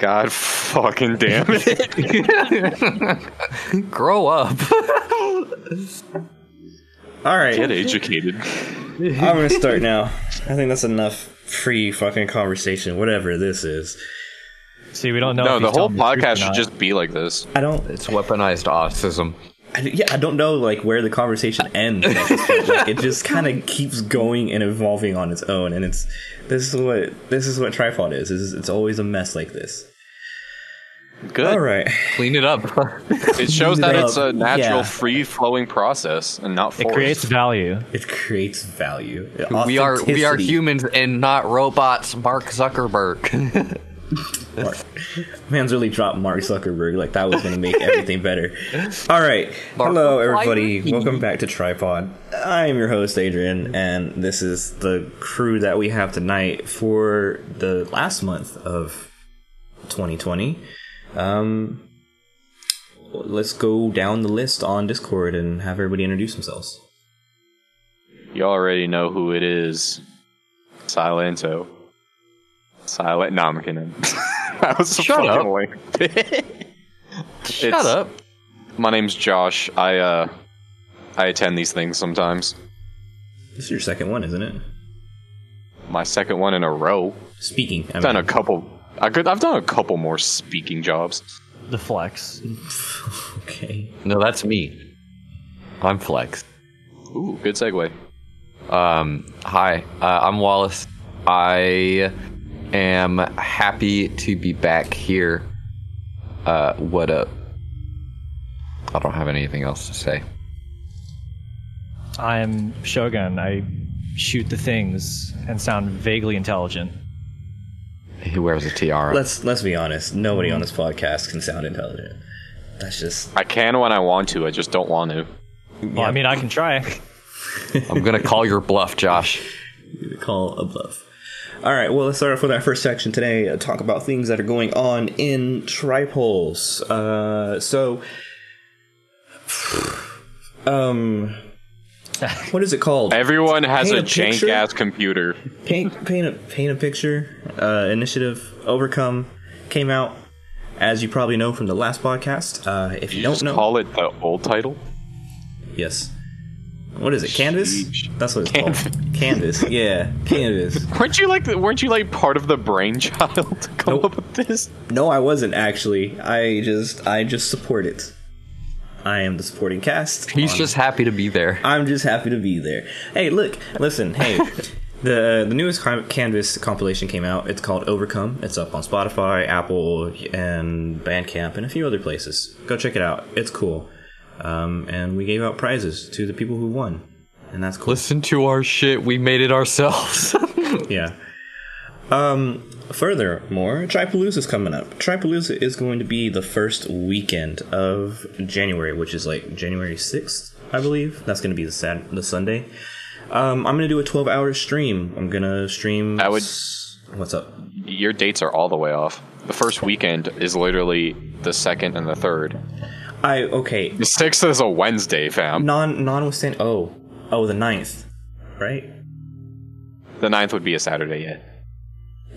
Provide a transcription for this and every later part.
God fucking damn it. Grow up. All right, Get educated. I'm gonna start now. I think that's enough free fucking conversation, whatever this is. See, we don't know. No, if the whole telling the podcast should just be like this. I don't. it's weaponized autism. I, yeah, I don't know like where the conversation ends. At. Like, it just kind of keeps going and evolving on its own, and it's this is what this is what tripod is. is it's always a mess like this. Good. All right, Clean it up. It shows Clean it that it's a natural, Yeah. free flowing process and not It creates value. it creates value. we are we are humans and not robots. Mark Zuckerberg. Mark. Man's really dropped Mark Zuckerberg like that was going to make everything better. All right. Mark Hello, everybody. Zuckerberg. Welcome back to Tripod. I am your host, Adrian, and this is the crew that we have tonight for the last month of 2020. Um, let's go down the list on Discord and have everybody introduce themselves. You already know who it is. Silento. Silent. No, I'm kidding. that was Shut fucking up. lame. Shut It's- up. My name's Josh. I uh, I attend these things sometimes. This is your second one, isn't it? My second one in a row. Speaking. I I've done a couple. I could. I've done a couple more speaking jobs. The flex. okay. No, that's me. I'm Flex. Ooh, good segue. Um, hi, uh, I'm Wallace. I am happy to be back here. Uh, what up? I don't have anything else to say. I'm Shogun. I shoot the things and sound vaguely intelligent. He wears a tiara. Let's let's be honest. Nobody on this podcast can sound intelligent. That's just I can when I want to. I just don't want to. Well, I mean, I can try. I'm gonna call your bluff, Josh. call a bluff. All right, well, let's start off with our first section today. Uh, talk about things that are going on in Tripulse. Uh, so, um, what is it called? Everyone has Paint a a jank ass computer. Paint, paint a paint a picture. Uh, initiative Overcome came out, as you probably know from the last podcast. Uh, if you, You don't just know, call it the old title. yes. What is it? Canvas? Sheesh. That's what it's called. Canvas. Yeah, Canvas. Weren't you like? The, weren't you like part of the brainchild to come Nope. up with this? No, I wasn't actually. I just I just support it. I am the supporting cast. He's on- just happy to be there. I'm just happy to be there. Hey, look, listen, hey. The the newest Canvas compilation came out. It's called Overcome. It's up on Spotify, Apple, and Bandcamp, and a few other places. Go check it out. It's cool. Um, and we gave out prizes to the people who won, and that's cool. Listen to our shit. We made it ourselves. Yeah. Um. Furthermore, Tripalooza is coming up. Tripalooza is going to be the first weekend of January, which is like January sixth, I believe. That's going to be the Sat- the Sunday. Um, I'm going to do a 12 hour stream. I'm going to stream. I would- s- What's up? Your dates are all the way off. The first weekend is literally the second and the third. I okay. The sixth is a Wednesday, fam. Non nonwithstanding. Oh, oh, the 9th, right? The ninth would be a Saturday. Yeah.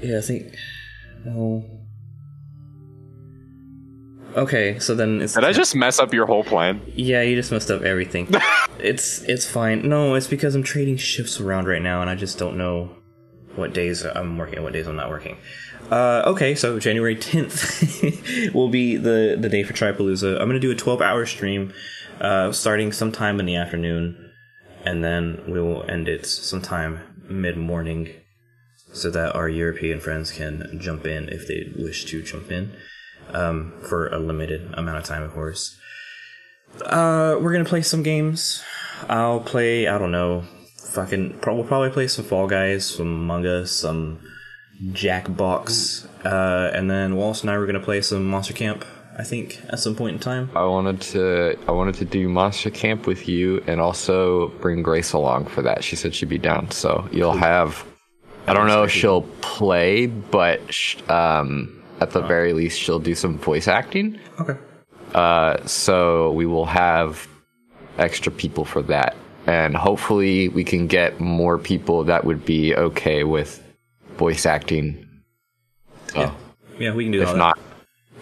Yeah, I think. Oh. Okay, so then it's. Did I just mess up your whole plan? Yeah, you just messed up everything. it's it's fine. No, it's because I'm trading shifts around right now, and I just don't know what days I'm working and what days I'm not working. Uh, okay, so January 10th will be the the day for Tripalooza. I'm gonna do a 12 hour stream, uh, starting sometime in the afternoon, and then we will end it sometime mid morning, so that our European friends can jump in if they wish to jump in, um, for a limited amount of time, of course. Uh, we're gonna play some games. I'll play. I don't know. Fucking. We'll probably play some Fall Guys, some Us, some Jackbox, uh, and then Wallace and I were gonna play some Monster Camp. I think at some point in time. I wanted to I wanted to do Monster Camp with you and also bring Grace along for that. She said she'd be down. So you'll have I don't know if she'll play, but sh- um, at the very least she'll do some voice acting. Okay. Uh, so we will have extra people for that. And hopefully we can get more people that would be okay with voice acting. Oh, yeah, we can do If all not,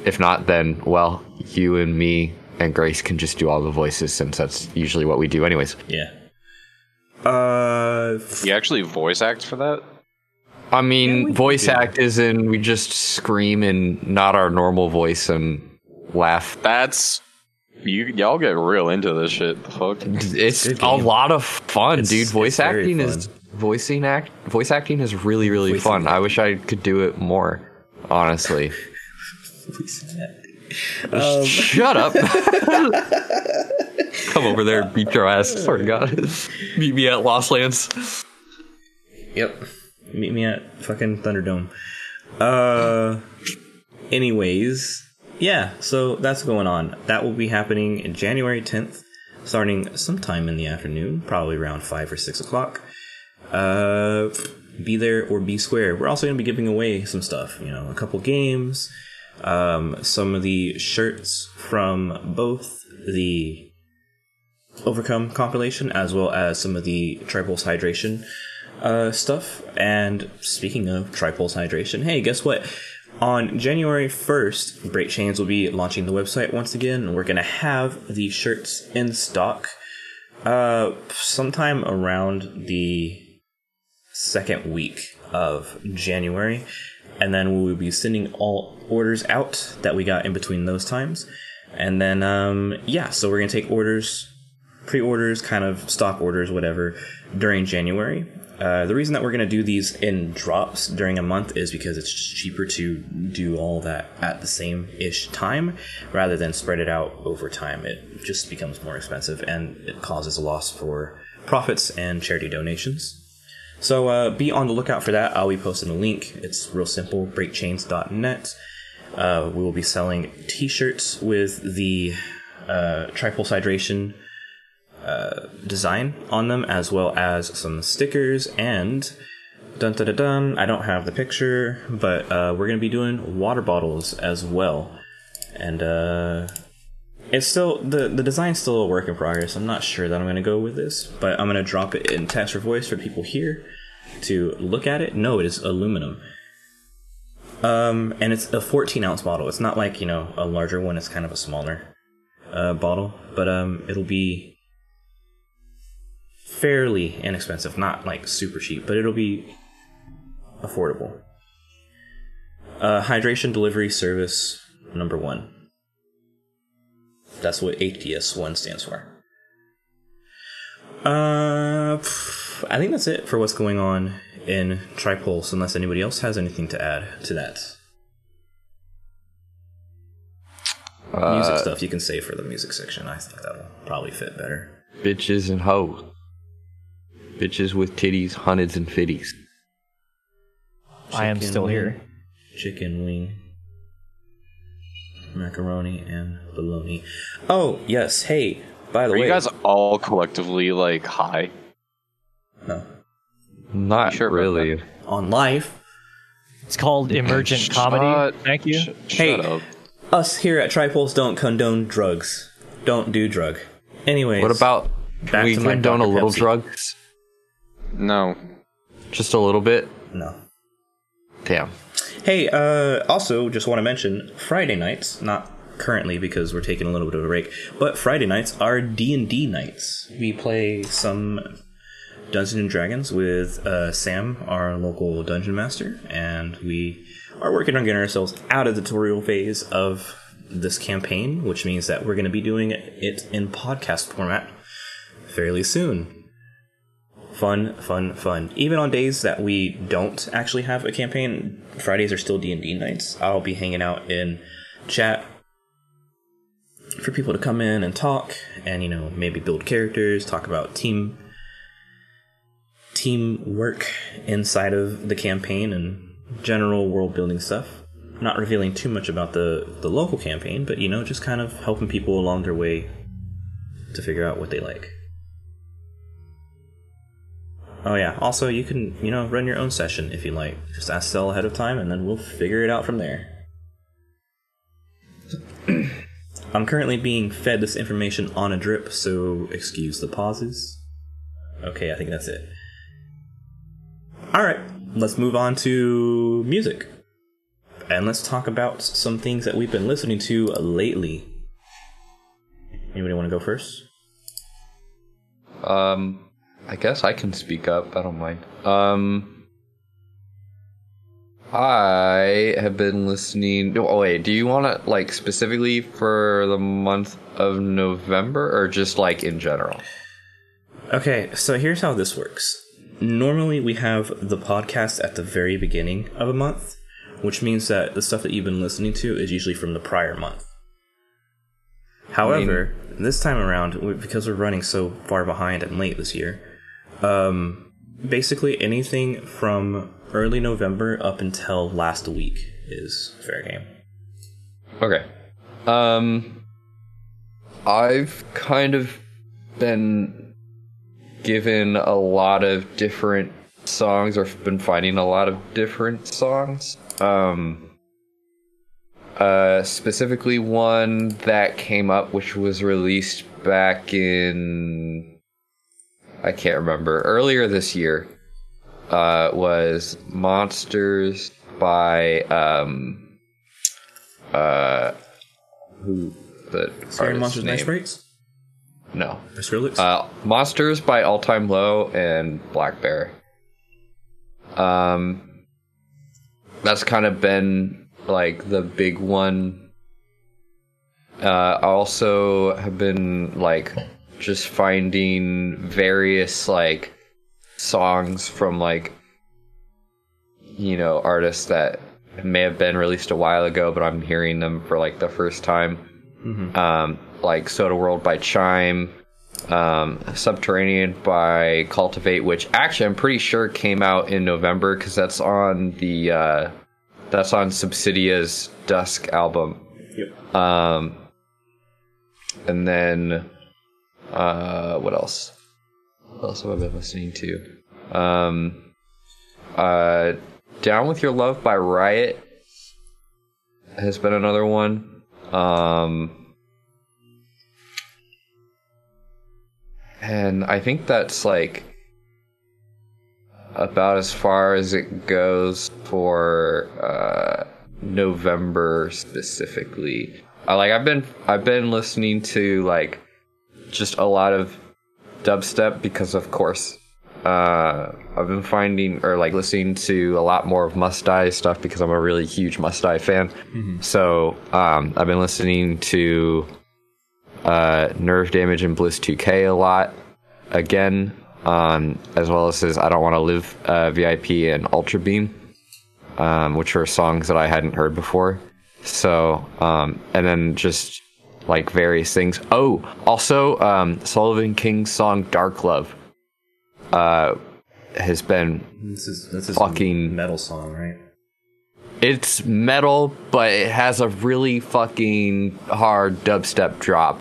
if not, then well, you and me and Grace can just do all the voices since that's usually what we do, anyways. Yeah. Uh, You actually voice act for that? I mean, we voice act is in we just scream in not our normal voice and laugh. That's you. Y'all get real into this shit. The fuck. It's Good a lot of fun, It's- dude. Voice it's very acting is fun. Voicing act voice acting is really really Voicing fun. I wish I could do it more. Honestly, shut up. Come over there beat your ass. Swear to God. Meet me at Lost Lands. Yep. Meet me at fucking Thunderdome. Uh, anyways, yeah. So that's going on. That will be happening in January 10th, starting sometime in the afternoon, probably around five or six o'clock. Uh, be there or be square. We're also going to be giving away some stuff. You know, a couple games, um, some of the shirts from both the Overcome compilation as well as some of the Tripulse Hydration uh, stuff. And speaking of Tripulse Hydration, hey, guess what? On January 1st, Break Chains will be launching the website once again, and we're going to have the shirts in stock uh, sometime around the second week of January. And then we will be sending all orders out that we got in between those times. And then, um, yeah, so we're going to take orders pre-orders, kind of stock orders, whatever, during January. Uh, the reason that we're going to do these in drops during a month is because it's cheaper to do all that at the same ish time rather than spread it out over time. It just becomes more expensive and it causes a loss for profits and charity donations. So uh, be on the lookout for that. I'll be posting a link. It's real simple breakchains.net. Uh, we will be selling t shirts with the uh, Tripulse Hydration design on them, as well as some stickers and dun dun dun dun. I don't have the picture, but uh, we're gonna be doing water bottles as well, and uh, it's still the the design's still a work in progress. I'm not sure that I'm gonna go with this, but I'm gonna drop it in text or voice for people here to look at it. No, it is aluminum. Um, and it's a 14 ounce bottle. It's not like you know a larger one. It's kind of a smaller uh, bottle, but um, it'll be fairly inexpensive, not like super cheap, but it'll be affordable. Uh, hydration delivery service number one. That's what HDS one stands for. Uh, I think that's it for what's going on in Tripulse, unless anybody else has anything to add to that. music stuff you can save for the music section. I think that'll probably fit better. Bitches and hoes. Bitches with titties, hundreds and fitties. I am still wing, here. Chicken wing, macaroni, and bologna. Oh yes. Hey, by the Are way, you guys all collectively like high? no. Not Sure really. on life, It's called emergent Shut- comedy. Thank you. sh- Hey. Shut up. us here at Tripulse don't condone drugs. Don't do drug. Anyways, What about Back we to my condone a Dr. little Pepsi. drugs? No. Just a little bit? no? Damn. Hey, uh, also just want to mention Friday nights, not currently because we're taking a little bit of a break, but Friday nights are D and D nights. We play some Dungeons and Dragons with uh, Sam, our local dungeon master, and we are working on getting ourselves out of the tutorial phase of this campaign, which means that we're going to be doing it in podcast format fairly soon fun fun fun. Even on days that we don't actually have a campaign fridays are still d&d nights. I'll be hanging out in chat for people to come in and talk and you know maybe build characters talk about team teamwork inside of the campaign and general world building stuff. Not revealing too much about the the local campaign but you know just kind of helping people along their way to figure out what they like Oh yeah. Also, you can you know run your own session if you like. Just ask Cell ahead of time, and then we'll figure it out from there. I'm currently being fed this information on a drip, so excuse the pauses. Okay, I think that's it. All right, let's move on to music. and let's talk about some things that we've been listening to lately. Anybody want to go first? Um, I guess I can speak up. I don't mind. Um, I have been listening. Oh wait, do you want to like specifically for the month of November or just like in general? Okay, so here's how this works. Normally, we have the podcast at the very beginning of a month, which means that the stuff that you've been listening to is usually from the prior month. However, this time around, because we're running so far behind and late this year, um, basically anything from early November up until last week is fair game. Okay. Um, I've kind of been given a lot of different songs, or been finding a lot of different songs. Um, uh, specifically one that came up, which was released back in I can't remember earlier this year. Uh, was Monsters by um, uh, who the artist's Monsters name? Nice Breaks? No, uh, Monsters by All Time Low and Black Bear. Um, that's kind of been like the big one. Uh, I also have been like just finding various like songs from like you know artists that may have been released a while ago, but I'm hearing them for like the first time. Um, like Soda World by Chime, um, Subterranean by Cultivate, which actually I'm pretty sure came out in November because that's on the uh, that's on Subsidia's Dusk album. Yep. Um, and then uh, what else? What else have I been listening to? Um, uh, Down with Your Love by Riot has been another one. Um, and I think that's like about as far as it goes for uh, November specifically. I like I've been I've been listening to like just a lot of dubstep because of course uh, I've been finding or like listening to a lot more of Must Die stuff because I'm a really huge Must Die fan. So um, I've been listening to uh, Nerve Damage and Bliss 2K a lot again, um, as well as his I Don't Want to Live uh, VIP and Ultra Beam, um, which are songs that I hadn't heard before. So, um, and then just like various things. Oh, also, um, Sullivan King's song Dark Love uh, has been This is this is Fucking- metal song, right? it's metal, but it has a really fucking hard dubstep drop,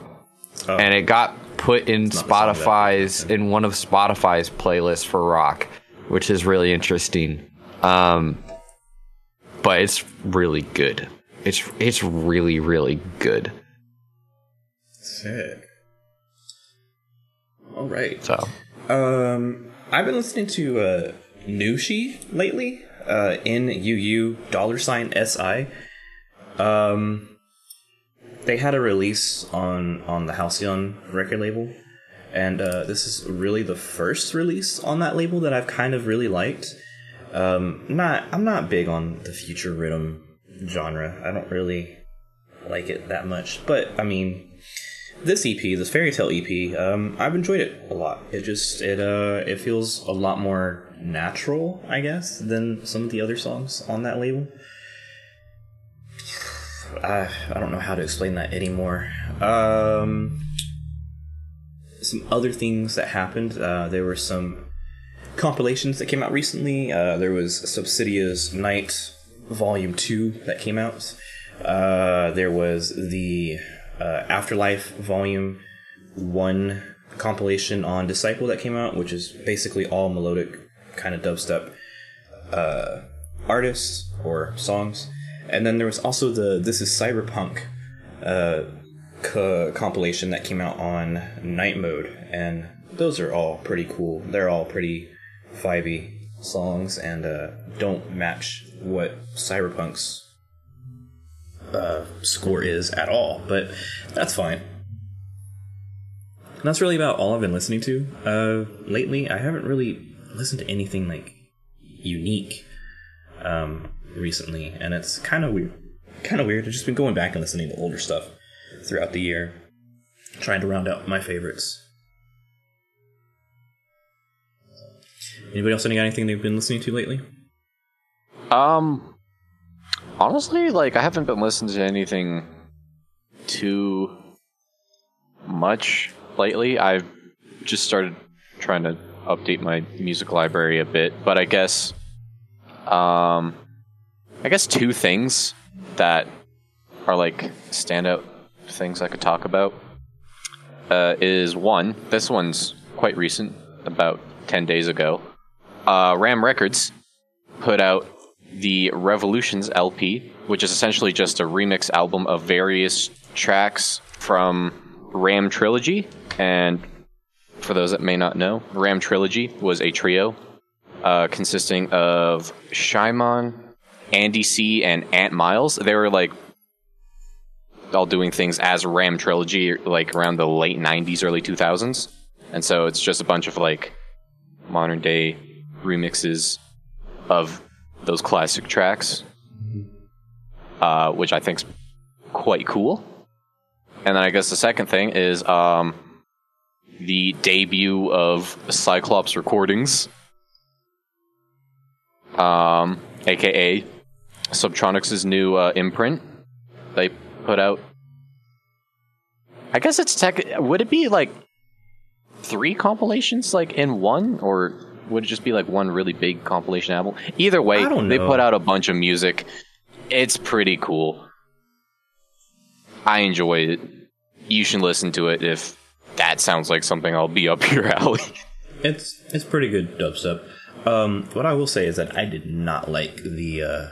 Oh. and it got put in that- Spotify's in one of Spotify's playlists for rock, which is really interesting. Um, but it's really good. It's it's really really good. Sick. All right. So Um, I've been listening to uh, Nushi lately. Uh, N U U dollar sign S I. Um, they had a release on on the Halcyon record label, and uh, this is really the first release on that label that I've kind of really liked. Um, not I'm not big on the future rhythm genre. I don't really like it that much, but I mean, this EP, this fairy tale EP, um, I've enjoyed it a lot. It just it uh it feels a lot more natural, I guess, than some of the other songs on that label. I I don't know how to explain that anymore. Um, some other things that happened. Uh, there were some compilations that came out recently. Uh, there was Subsidia's Night Volume Two that came out. Uh, there was the uh, Afterlife Volume One compilation on Disciple that came out, which is basically all melodic kind of dubstep uh, artists or songs. And then there was also the This is Cyberpunk uh, co- compilation that came out on Night Mode, and those are all pretty cool. They're all pretty vibey songs and uh, don't match what Cyberpunk's score is at all, but that's fine. And that's really about all I've been listening to. Uh, lately, I haven't really listened to anything like unique um, recently, and it's kind of weird. Kind of weird. I've just been going back and listening to older stuff throughout the year, trying to round out my favorites. Anybody else got anything they've been listening to lately? Um, honestly, like I haven't been listening to anything too much lately. I've just started trying to update my music library a bit, but I guess, um, I guess two things that are like standout things I could talk about uh, is one. This one's quite recent, about ten days ago. Uh, Ram Records put out the Revolutions LP, which is essentially just a remix album of various tracks from Ram Trilogy. And for those that may not know, Ram Trilogy was a trio uh, consisting of Shimon, Andy C, and Ant Miles. They were like all doing things as Ram Trilogy, like around the late 90s, early 2000s. And so it's just a bunch of like modern day remixes of those classic tracks, uh, which I think's quite cool. And then I guess the second thing is um, the debut of Cyclops Recordings, um, aka Subtronics' new uh, imprint. They put out. I guess it's tech. Would it be like three compilations, like in one, or would it just be like one really big compilation album? Either way, they put out a bunch of music. It's pretty cool. I enjoy it. You should listen to it if that sounds like something I'll be up your alley. It's it's pretty good dubstep. Um, what I will say is that I did not like the uh,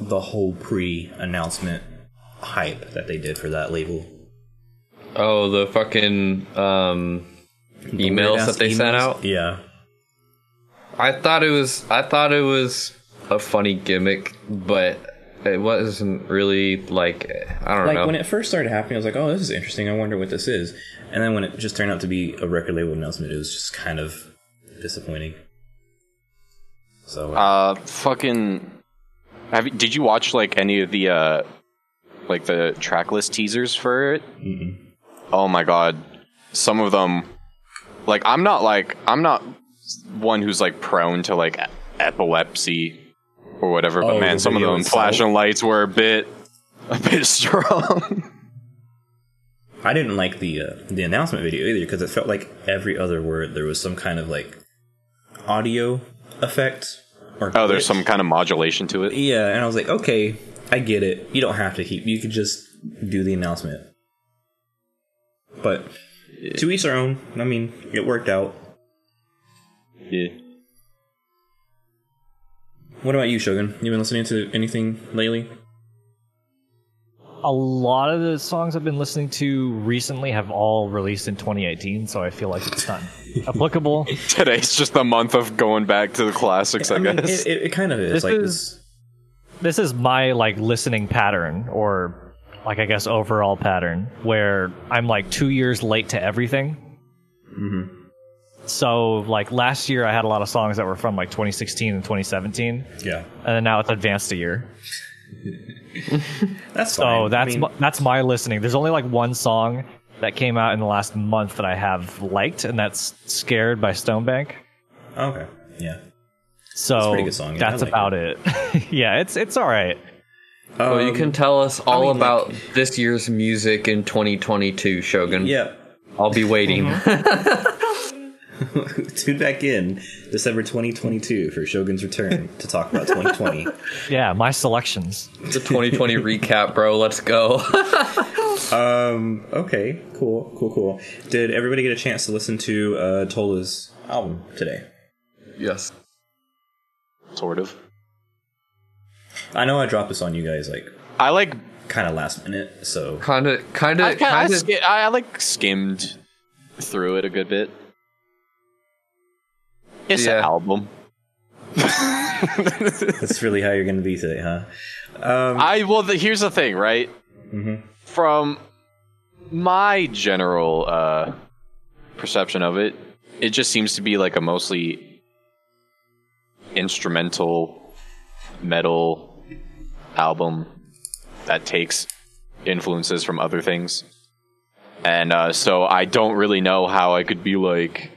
the whole pre-announcement hype that they did for that label. Oh, the fucking um, emails Weird-ass that they sent out. Yeah, I thought it was. I thought it was a funny gimmick, but it wasn't really like. I don't like know. Like when it first started happening, I was like, "Oh, this is interesting. I wonder what this is." And then when it just turned out to be a record label announcement, it was just kind of disappointing. So Uh, fucking. Have you, did you watch like any of the uh, like the track list teasers for it? Oh my god, some of them. Like I'm not like I'm not one who's like prone to like epilepsy or whatever, but Oh, man, some of them flashing lights were a bit a bit strong. I didn't like the uh, the announcement video either because it felt like every other word there was some kind of like audio effect. Or oh, there's some kind of modulation to it. Yeah, and I was like, okay, I get it. You don't have to keep. You could just do the announcement. But to each their own. I mean, it worked out. Yeah. What about you, Shogun? You been listening to anything lately? A lot of the songs I've been listening to recently have all released in 2018, so I feel like it's not applicable. Today's just the month of going back to the classics, I, I mean, guess. it, it, it kind of is. This like is- This is my like listening pattern, or like I guess overall pattern, where I'm like two years late to everything. Mm-hmm. So like last year, I had a lot of songs that were from like 2016 and 2017, yeah, and then now it's advanced a year. that's So fine. that's I mean, my, that's my listening. There's only like one song that came out in the last month that I have liked, and that's "Scared" by Stonebank. okay. Yeah. So a pretty good song, yeah, that's like about it. yeah, it's it's all right. well, you Um, can tell us all mean, like- about this year's music in 2022, Shogun. Yeah. I'll be waiting. Tune back in December 2022 for Shogun's return to talk about 2020. Yeah, my selections. it's a 2020 recap, bro. Let's go. um. Okay. Cool. Cool. Cool. Did everybody get a chance to listen to uh, Tola's album today? yes. sort of. I know I dropped this on you guys like I like kind of last minute, so Kind of, kind of, kinda, I, kind of. sk- I, I like skimmed through it a good bit. It's Yeah. an album. that's really how you're going to be today, huh? Um, I well, the, here's the thing, right? from my general uh, perception of it, it just seems to be like a mostly instrumental metal album that takes influences from other things. And uh, so I don't really know how I could be like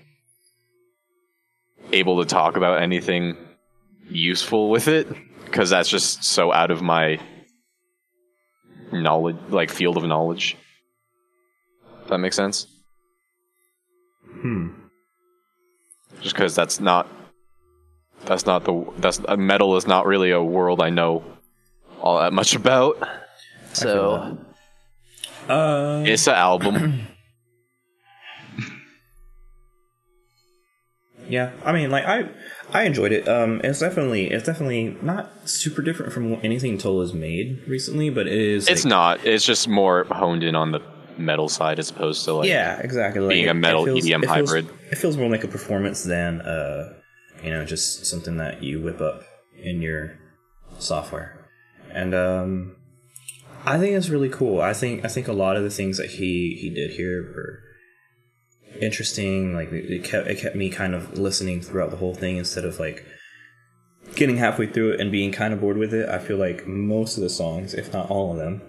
able to talk about anything useful with it because that's just so out of my knowledge, like field of knowledge. Does that make sense? Hmm. Just because that's not that's not the that's uh, metal is not really a world I know all that much about. So Uh, it's an album. yeah. I mean, like I, I enjoyed it. Um, it's definitely, it's definitely not super different from anything Tola's made recently, but it is. it's like- not. It's just more honed in on the metal side as opposed to like yeah, exactly. Like, being a it- it metal feels- EDM it feels- hybrid. It feels more like a performance than, uh, you know, just something that you whip up in your software. And um, I think it's really cool. I think I think a lot of the things that he he did here were interesting. Like it kept it kept me kind of listening throughout the whole thing instead of like getting halfway through it and being kind of bored with it. I feel like most of the songs, if not all of them,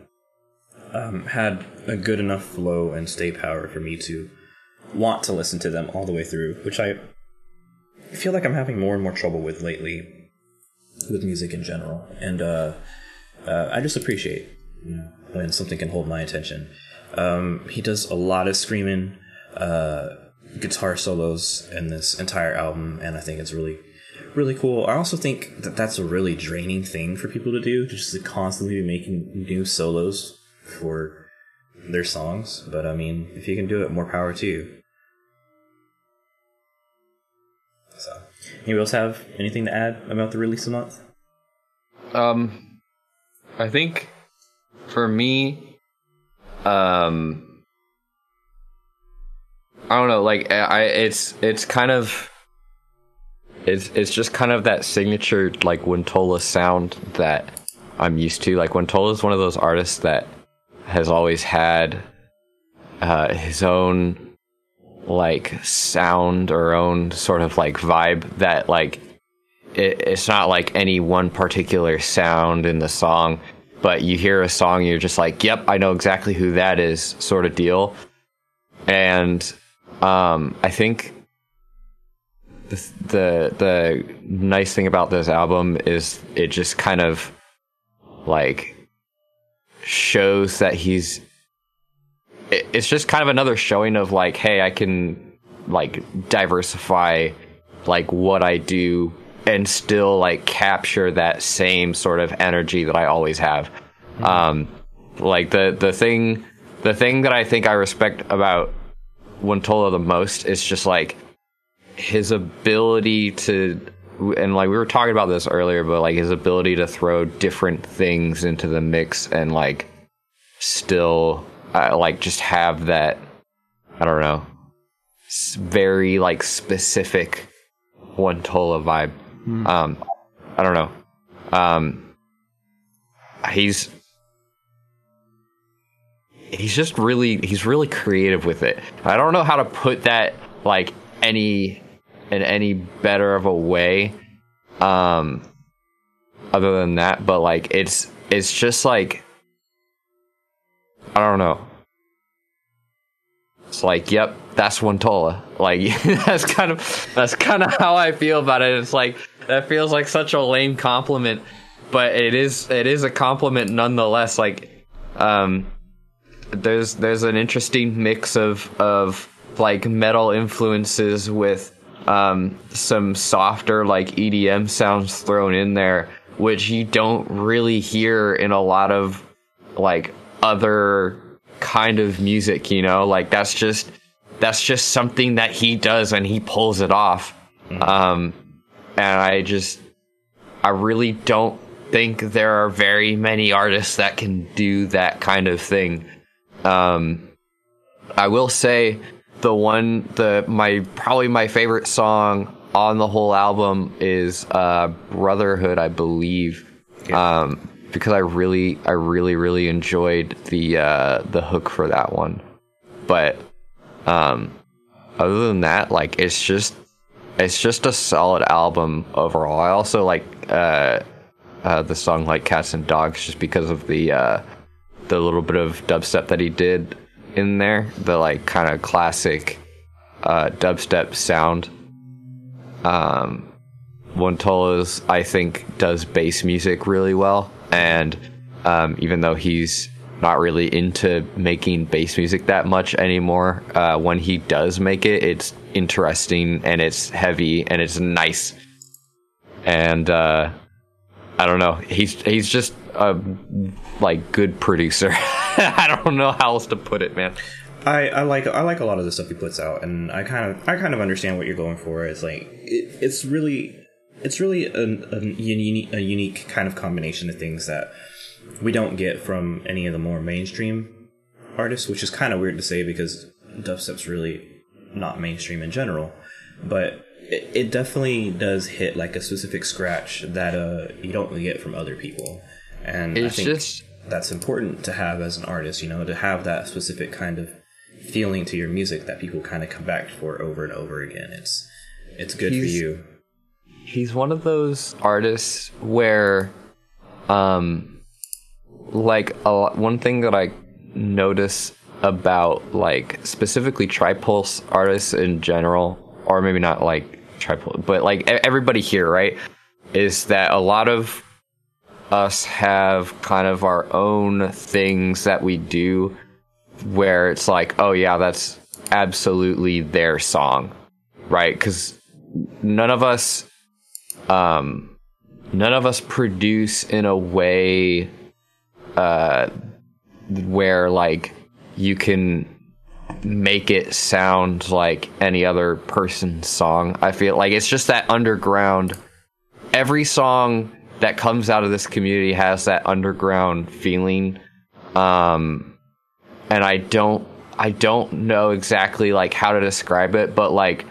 um, had a good enough flow and stay power for me to want to listen to them all the way through, which I feel like I'm having more and more trouble with lately with music in general. And uh, uh, I just appreciate when something can hold my attention. Um, he does a lot of screaming uh, guitar solos in this entire album, and I think it's really, really cool. I also think that that's a really draining thing for people to do, just to constantly be making new solos for their songs. But I mean, if you can do it, more power to you. So, anybody else have anything to add about the release of the month? Um, I think for me, um, I don't know. Like I, it's it's kind of it's it's just kind of that signature like Wintola sound that I'm used to. Like Wintola is one of those artists that has always had uh, his own like sound or own sort of like vibe that like it, it's not like any one particular sound in the song, but you hear a song, you're just like, "Yep, I know exactly who that is," sort of deal. And um, I think the, the the nice thing about this album is it just kind of like shows that he's. it- It's just kind of another showing of like, hey, I can like diversify like what I do and still like capture that same sort of energy that I always have. Um, like the the thing the thing that I think I respect about Wintola the most is just like his ability to and like we were talking about this earlier but like his ability to throw different things into the mix and like still uh, like just have that I don't know very like specific Wintola vibe. Um, I don't know. Um, he's he's just really he's really creative with it. I don't know how to put that like any in any better of a way. Um, other than that, but like it's it's just like I don't know. It's like, yep, that's one Wintola. Like that's kind of that's kind of how I feel about it. It's like that feels like such a lame compliment, but it is it is a compliment nonetheless. Like, um, there's there's an interesting mix of of like metal influences with um some softer like EDM sounds thrown in there, which you don't really hear in a lot of like other kind of music, you know? Like that's just that's just something that he does and he pulls it off. Um and I just I really don't think there are very many artists that can do that kind of thing. Um I will say the one the my probably my favorite song on the whole album is uh Brotherhood, I believe. Um because I really, I really, really enjoyed the uh, the hook for that one. But um, other than that, like it's just it's just a solid album overall. I also like uh, uh, the song like Cats and Dogs just because of the uh, the little bit of dubstep that he did in there, the like kind of classic uh, dubstep sound. Um, Wontola's I think does bass music really well, and um, even though he's not really into making bass music that much anymore, uh, when he does make it, it's interesting and it's heavy and it's nice. And uh, I don't know, he's he's just a like good producer. I don't know how else to put it, man. I, I like I like a lot of the stuff he puts out, and I kind of I kind of understand what you're going for. It's like it, it's really it's really a, a unique a unique kind of combination of things that we don't get from any of the more mainstream artists, which is kind of weird to say because dubstep's really not mainstream in general, but it, it definitely does hit like a specific scratch that uh you don't get from other people, and It's I think just that's important to have as an artist, you know, to have that specific kind of feeling to your music that people kind of come back for over and over again. It's it's good for you. he's one of those artists where um like a lot, one thing that i notice about like specifically tripulse artists in general or maybe not like tripulse but like everybody here right is that a lot of us have kind of our own things that we do where it's like oh yeah that's absolutely their song right? Because none of us um none of us produce in a way uh where like you can make it sound like any other person's song. I feel like it's just that underground. Every song that comes out of this community has that underground feeling um and i don't i don't know exactly like how to describe it but like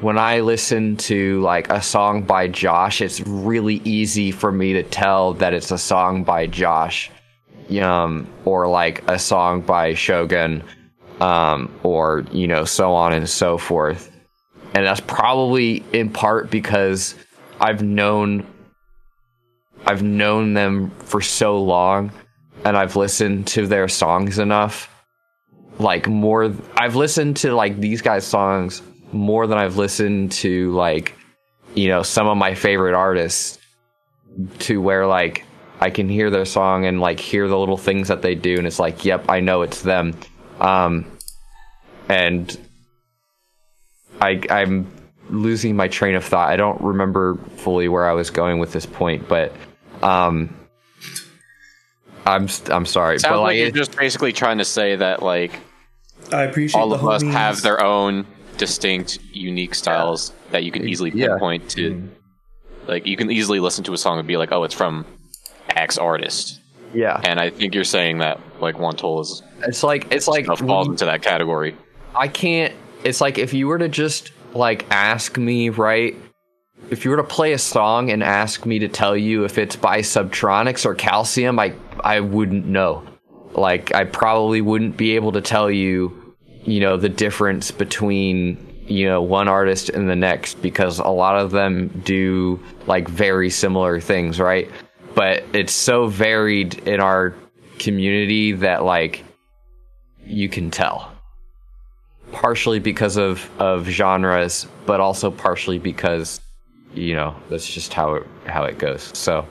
when I listen to like a song by Josh, it's really easy for me to tell that it's a song by Josh, um, or like a song by Shogun, um, or you know, so on and so forth. And that's probably in part because I've known I've known them for so long and I've listened to their songs enough. Like more I've listened to like these guys songs more than I've listened to like you know some of my favorite artists to where like I can hear their song and like hear the little things that they do and it's like yep I know it's them. Um and I I'm losing my train of thought. I don't remember fully where I was going with this point but um I'm I'm sorry Sounds but like like you're just basically trying to say that like I appreciate all the of us homies. have their own distinct, unique styles that you can easily Yeah. pinpoint to. Like you can easily listen to a song and be like, "Oh, it's from X artist," yeah and I think you're saying that like One tool is it's like it's like stuff falls into that category. I can't. It's like if you were to just like ask me, right? If you were to play a song and ask me to tell you if it's by Subtronics or Calcium, I I wouldn't know. Like I probably wouldn't be able to tell you, you know, the difference between you know one artist and the next because a lot of them do like very similar things, right? But it's so varied in our community that like you can tell partially because of of genres, but also partially because you know that's just how it how it goes. So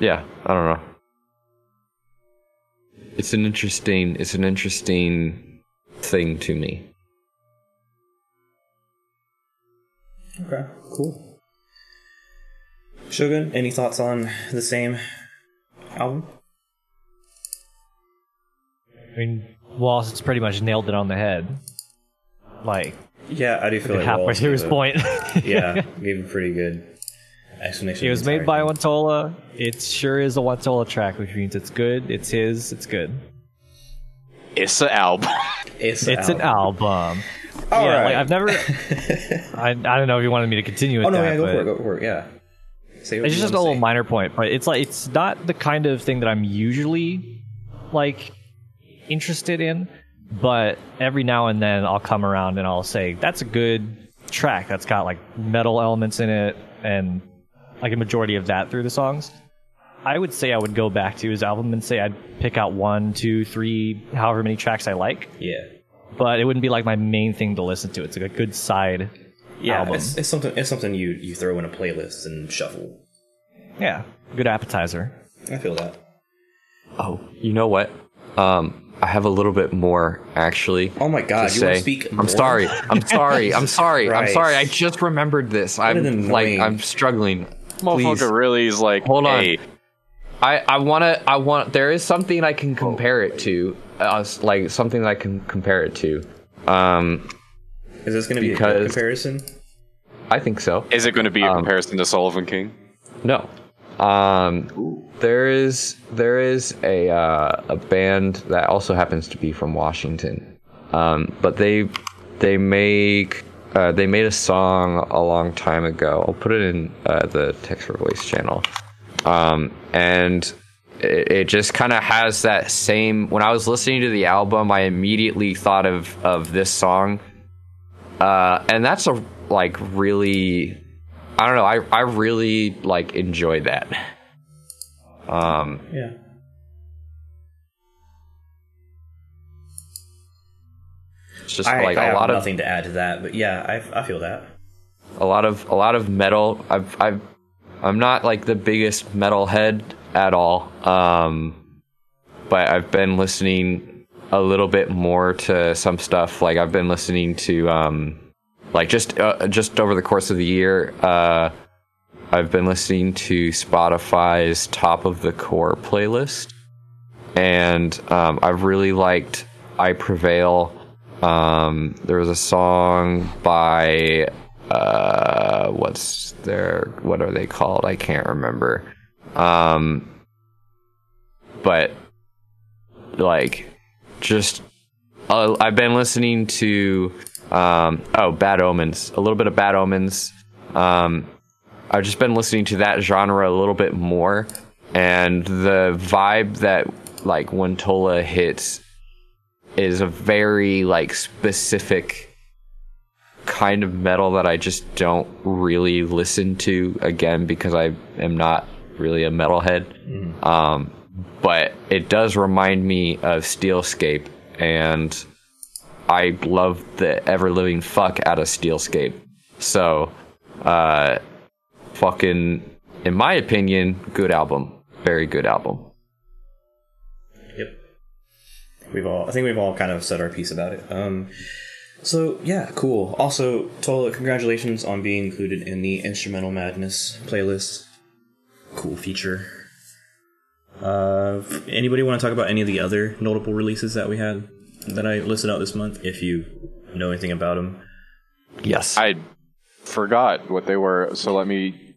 yeah, I don't know. It's an interesting it's an interesting thing to me. Okay, cool. Shogun, any thoughts on the same album? I mean, Wallace has pretty much nailed it on the head. Like Yeah, I do feel like halfway Wallace through his point. yeah, gave a pretty good explanation. it was made by entire thing. Wantola. It sure is a Wantola track, which means it's good. It's his. It's good. It's an album. It's, It's an album. All yeah, right. like I've never. I, I don't know if you wanted me to continue with Oh no, that, yeah, go for it, go for it. Yeah. Say It's just a little say. minor point, but it's like it's not the kind of thing that I'm usually like interested in. But every now and then I'll come around and I'll say that's a good track that's got like metal elements in it and like a majority of that through the songs. I would say I would go back to his album and say I'd pick out one, two, three, however many tracks I like, Yeah. but it wouldn't be like my main thing to listen to. It's like a good side Yeah, album. it's, it's something. It's something you you throw in a playlist and shuffle. Yeah, good appetizer. I feel that. Oh, you know what? Um, I have a little bit more actually. Oh my god, to you want say. to speak? I'm more? sorry. I'm sorry. I'm sorry. I'm sorry. I just remembered this. I'm an like I'm struggling. Please. Motherfucker really is like, Hold on. I I want to I want there is something I can compare it to. Uh, like something that I can compare it to. Um, Is this going to be a good comparison? I think so. is it going to be a Um, comparison to Sullivan King? No. Um, there is there is a uh, a band that also happens to be from Washington, um, but they they make uh, they made a song a long time ago. I'll put it in uh, the text for voice channel, um, and it, it just kind of has that same. When I was listening to the album, I immediately thought of of this song, uh, and that's a like really I don't know. I I really like enjoy that. Um, Yeah. it's just I, like I a have lot of nothing to add to that, but yeah, I, I feel that. a lot of a lot of metal. I've I've I'm not like the biggest metal head at all. Um, but I've been listening a little bit more to some stuff. Like I've been listening to um, like just uh, just over the course of the year. Uh, I've been listening to Spotify's top of the core playlist, and um, I've really liked "I Prevail." Um, there was a song by uh, what's their what are they called? I can't remember. Um, but like, just uh, I've been listening to um, oh Bad Omens, a little bit of Bad Omens. Um, I've just been listening to that genre a little bit more, and the vibe that like when Tola hits is a very like specific kind of metal that I just don't really listen to again because I am not really a metalhead. Um, but it does remind me of Steelscape, and I love the ever living fuck out of Steelscape. So, uh, fucking, in my opinion, good album. Very good album. Yep. We've all, I think we've all kind of said our piece about it. Um, so yeah, cool. Also, Tola, congratulations on being included in the Instrumental Madness playlist. Cool feature. Uh, anybody want to talk about any of the other notable releases that we had that I listed out this month? If you know anything about them. Yes. I forgot what they were, so let me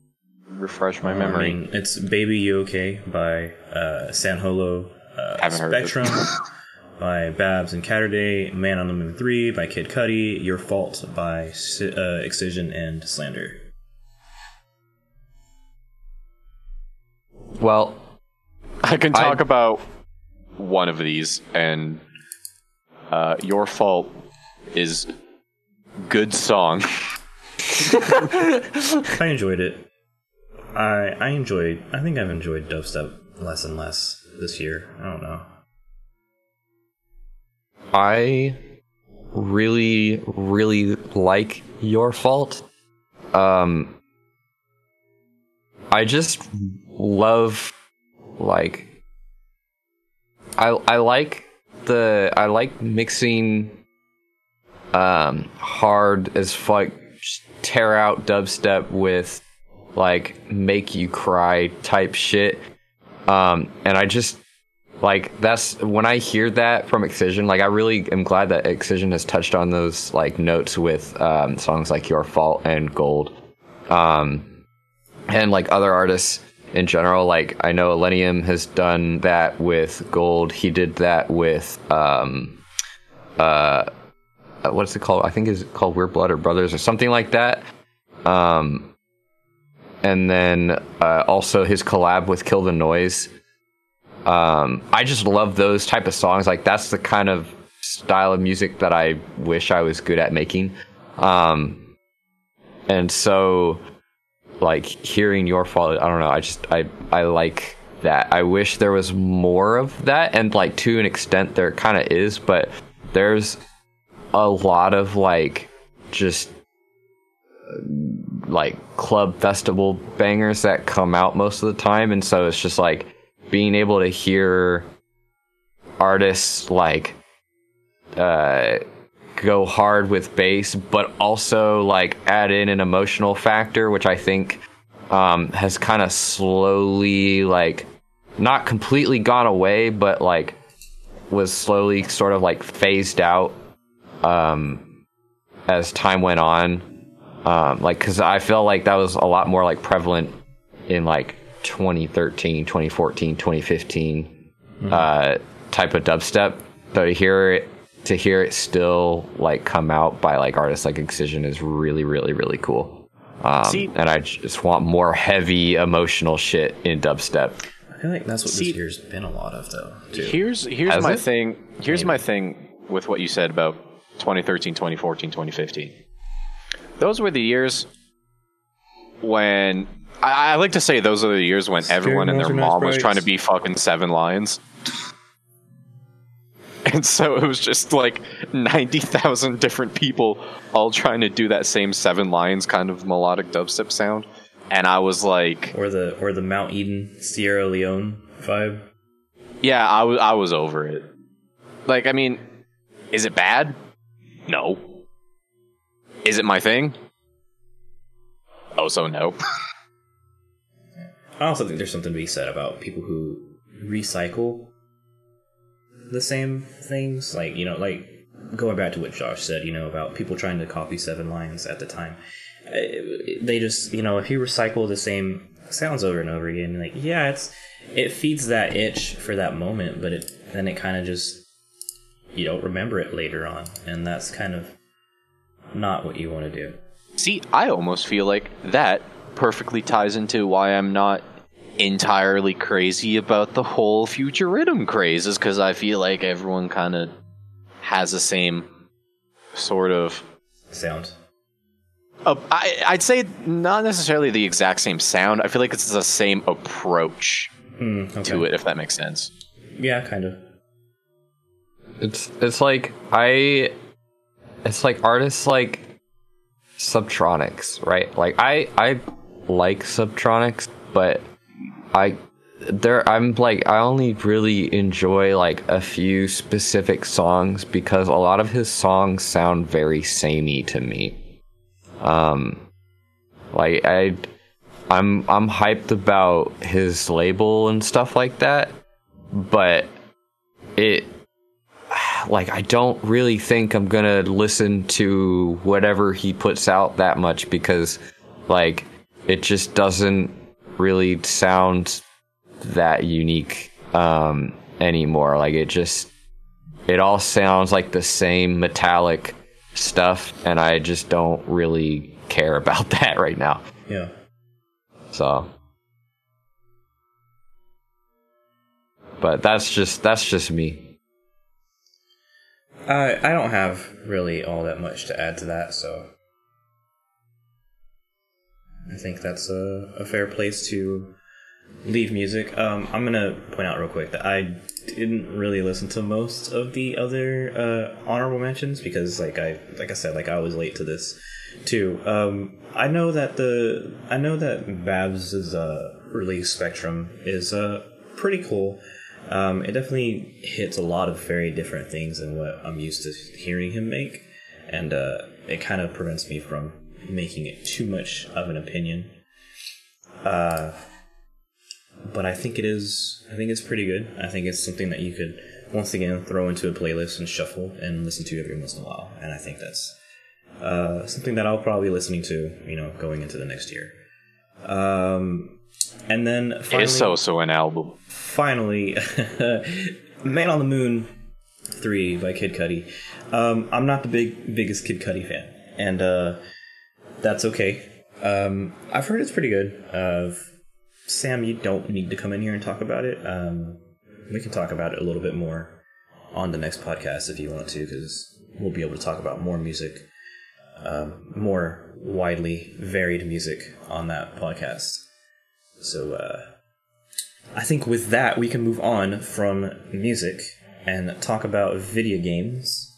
refresh my I memory. mean, it's "Baby You Okay" by uh, San Holo, uh, Haven't heard of it. Spectrum by Babs and Catterday, "Man on the Moon 3" by Kid Cudi, "Your Fault" by Si- uh, Excision and Slander. well, I can talk I- about one of these, and uh, your fault is good song. I enjoyed it. I I enjoyed. I think I've enjoyed dubstep less and less this year. I don't know. I really, really like your fault. Um, I just love like I I like the I like mixing um hard as fuck tear out dubstep with like make you cry type shit. Um, and I just like that's when I hear that from Excision, like I really am glad that Excision has touched on those like notes with um, songs like Your Fault and Gold, um, and like other artists in general. Like I know Illenium has done that with Gold. He did that with um, uh, what's it called? I think it's called Weird Blood or Brothers or something like that. Um, and then uh, also his collab with Kill the Noise. Um, I just love those type of songs. Like that's the kind of style of music that I wish I was good at making. Um, and so, like hearing your fall, I don't know. I just I I like that. I wish there was more of that, and like to an extent there kind of is, but there's a lot of like just like club festival bangers that come out most of the time and so it's just like being able to hear artists like uh go hard with bass but also like add in an emotional factor which i think um has kind of slowly like not completely gone away but like was slowly sort of like phased out um as time went on. Um, like because i feel like that was a lot more like prevalent in like 2013 2014 2015 uh, type of dubstep. But to hear it to hear it still like come out by like artists like excision is really really really cool um, See- and i just want more heavy emotional shit in dubstep I feel like that's what See- this year's been a lot of, though. Too. Here's here's Has my it? thing. Here's my thing with what you said about 2013, 2014, 2015. Those were the years when I, I like to say those are the years when everyone and their mom was trying to be fucking Seven Lions. And so it was just like 90,000 different people all trying to do that same Seven Lions kind of melodic dubstep sound. And I was like, or the or the Mount Eden Sierra Leone vibe. Yeah, I was I was over it. Like, I mean, is it bad? No. Is it my thing? Oh, so no. I also think there's something to be said about people who recycle the same things. Like, you know, like going back to what Josh said, you know, about people trying to copy Seven Lions at the time. Uh, They just, you know, if you recycle the same sounds over and over again, like, yeah, it's it feeds that itch for that moment, but it then it kind of just you don't remember it later on, and that's kind of not what you want to do. See, I almost feel like that perfectly ties into why I'm not entirely crazy about the whole future riddim craze, is because I feel like everyone kind of has the same sort of Sound. Uh, I, I'd say not necessarily the exact same sound. I feel like it's the same approach Mm, okay. to it, if that makes sense. Yeah, kind of. It's it's like I it's like artists like Subtronics, right? Like I I like Subtronics, but I there I'm like I only really enjoy like a few specific songs because a lot of his songs sound very samey to me. Um like I I'm I'm hyped about his label and stuff like that, but it like I don't really think I'm gonna listen to whatever he puts out that much because like it just doesn't really sound that unique um anymore. Like it just it all sounds like the same metallic stuff and I just don't really care about that right now. Yeah. So but that's just that's just me. I I don't have really all that much to add to that, so I think that's a, a fair place to leave music. Um, I'm gonna point out real quick that I didn't really listen to most of the other uh, honorable mentions because, like I like I said, like I was late to this too. Um, I know that the I know that Babs's uh, release spectrum is uh, pretty cool. Um, it definitely hits a lot of very different things than what I'm used to hearing him make, and uh, it kind of prevents me from making it too much of an opinion. Uh, but I think it is. I think it's pretty good. I think it's something that you could once again throw into a playlist and shuffle and listen to every once in a while. And I think that's uh, something that I'll probably be listening to. You know, going into the next year. Um, and then finally, It's so so an album. finally, Man on the Moon three by Kid Cudi. Um, I'm not the big biggest Kid Cudi fan, and uh, that's okay. Um, I've heard it's pretty good. Uh, Sam, you don't need to come in here and talk about it. Um, we can talk about it a little bit more on the next podcast if you want to, because we'll be able to talk about more music, um, more widely varied music on that podcast. So, uh, I think with that, we can move on from music and talk about video games.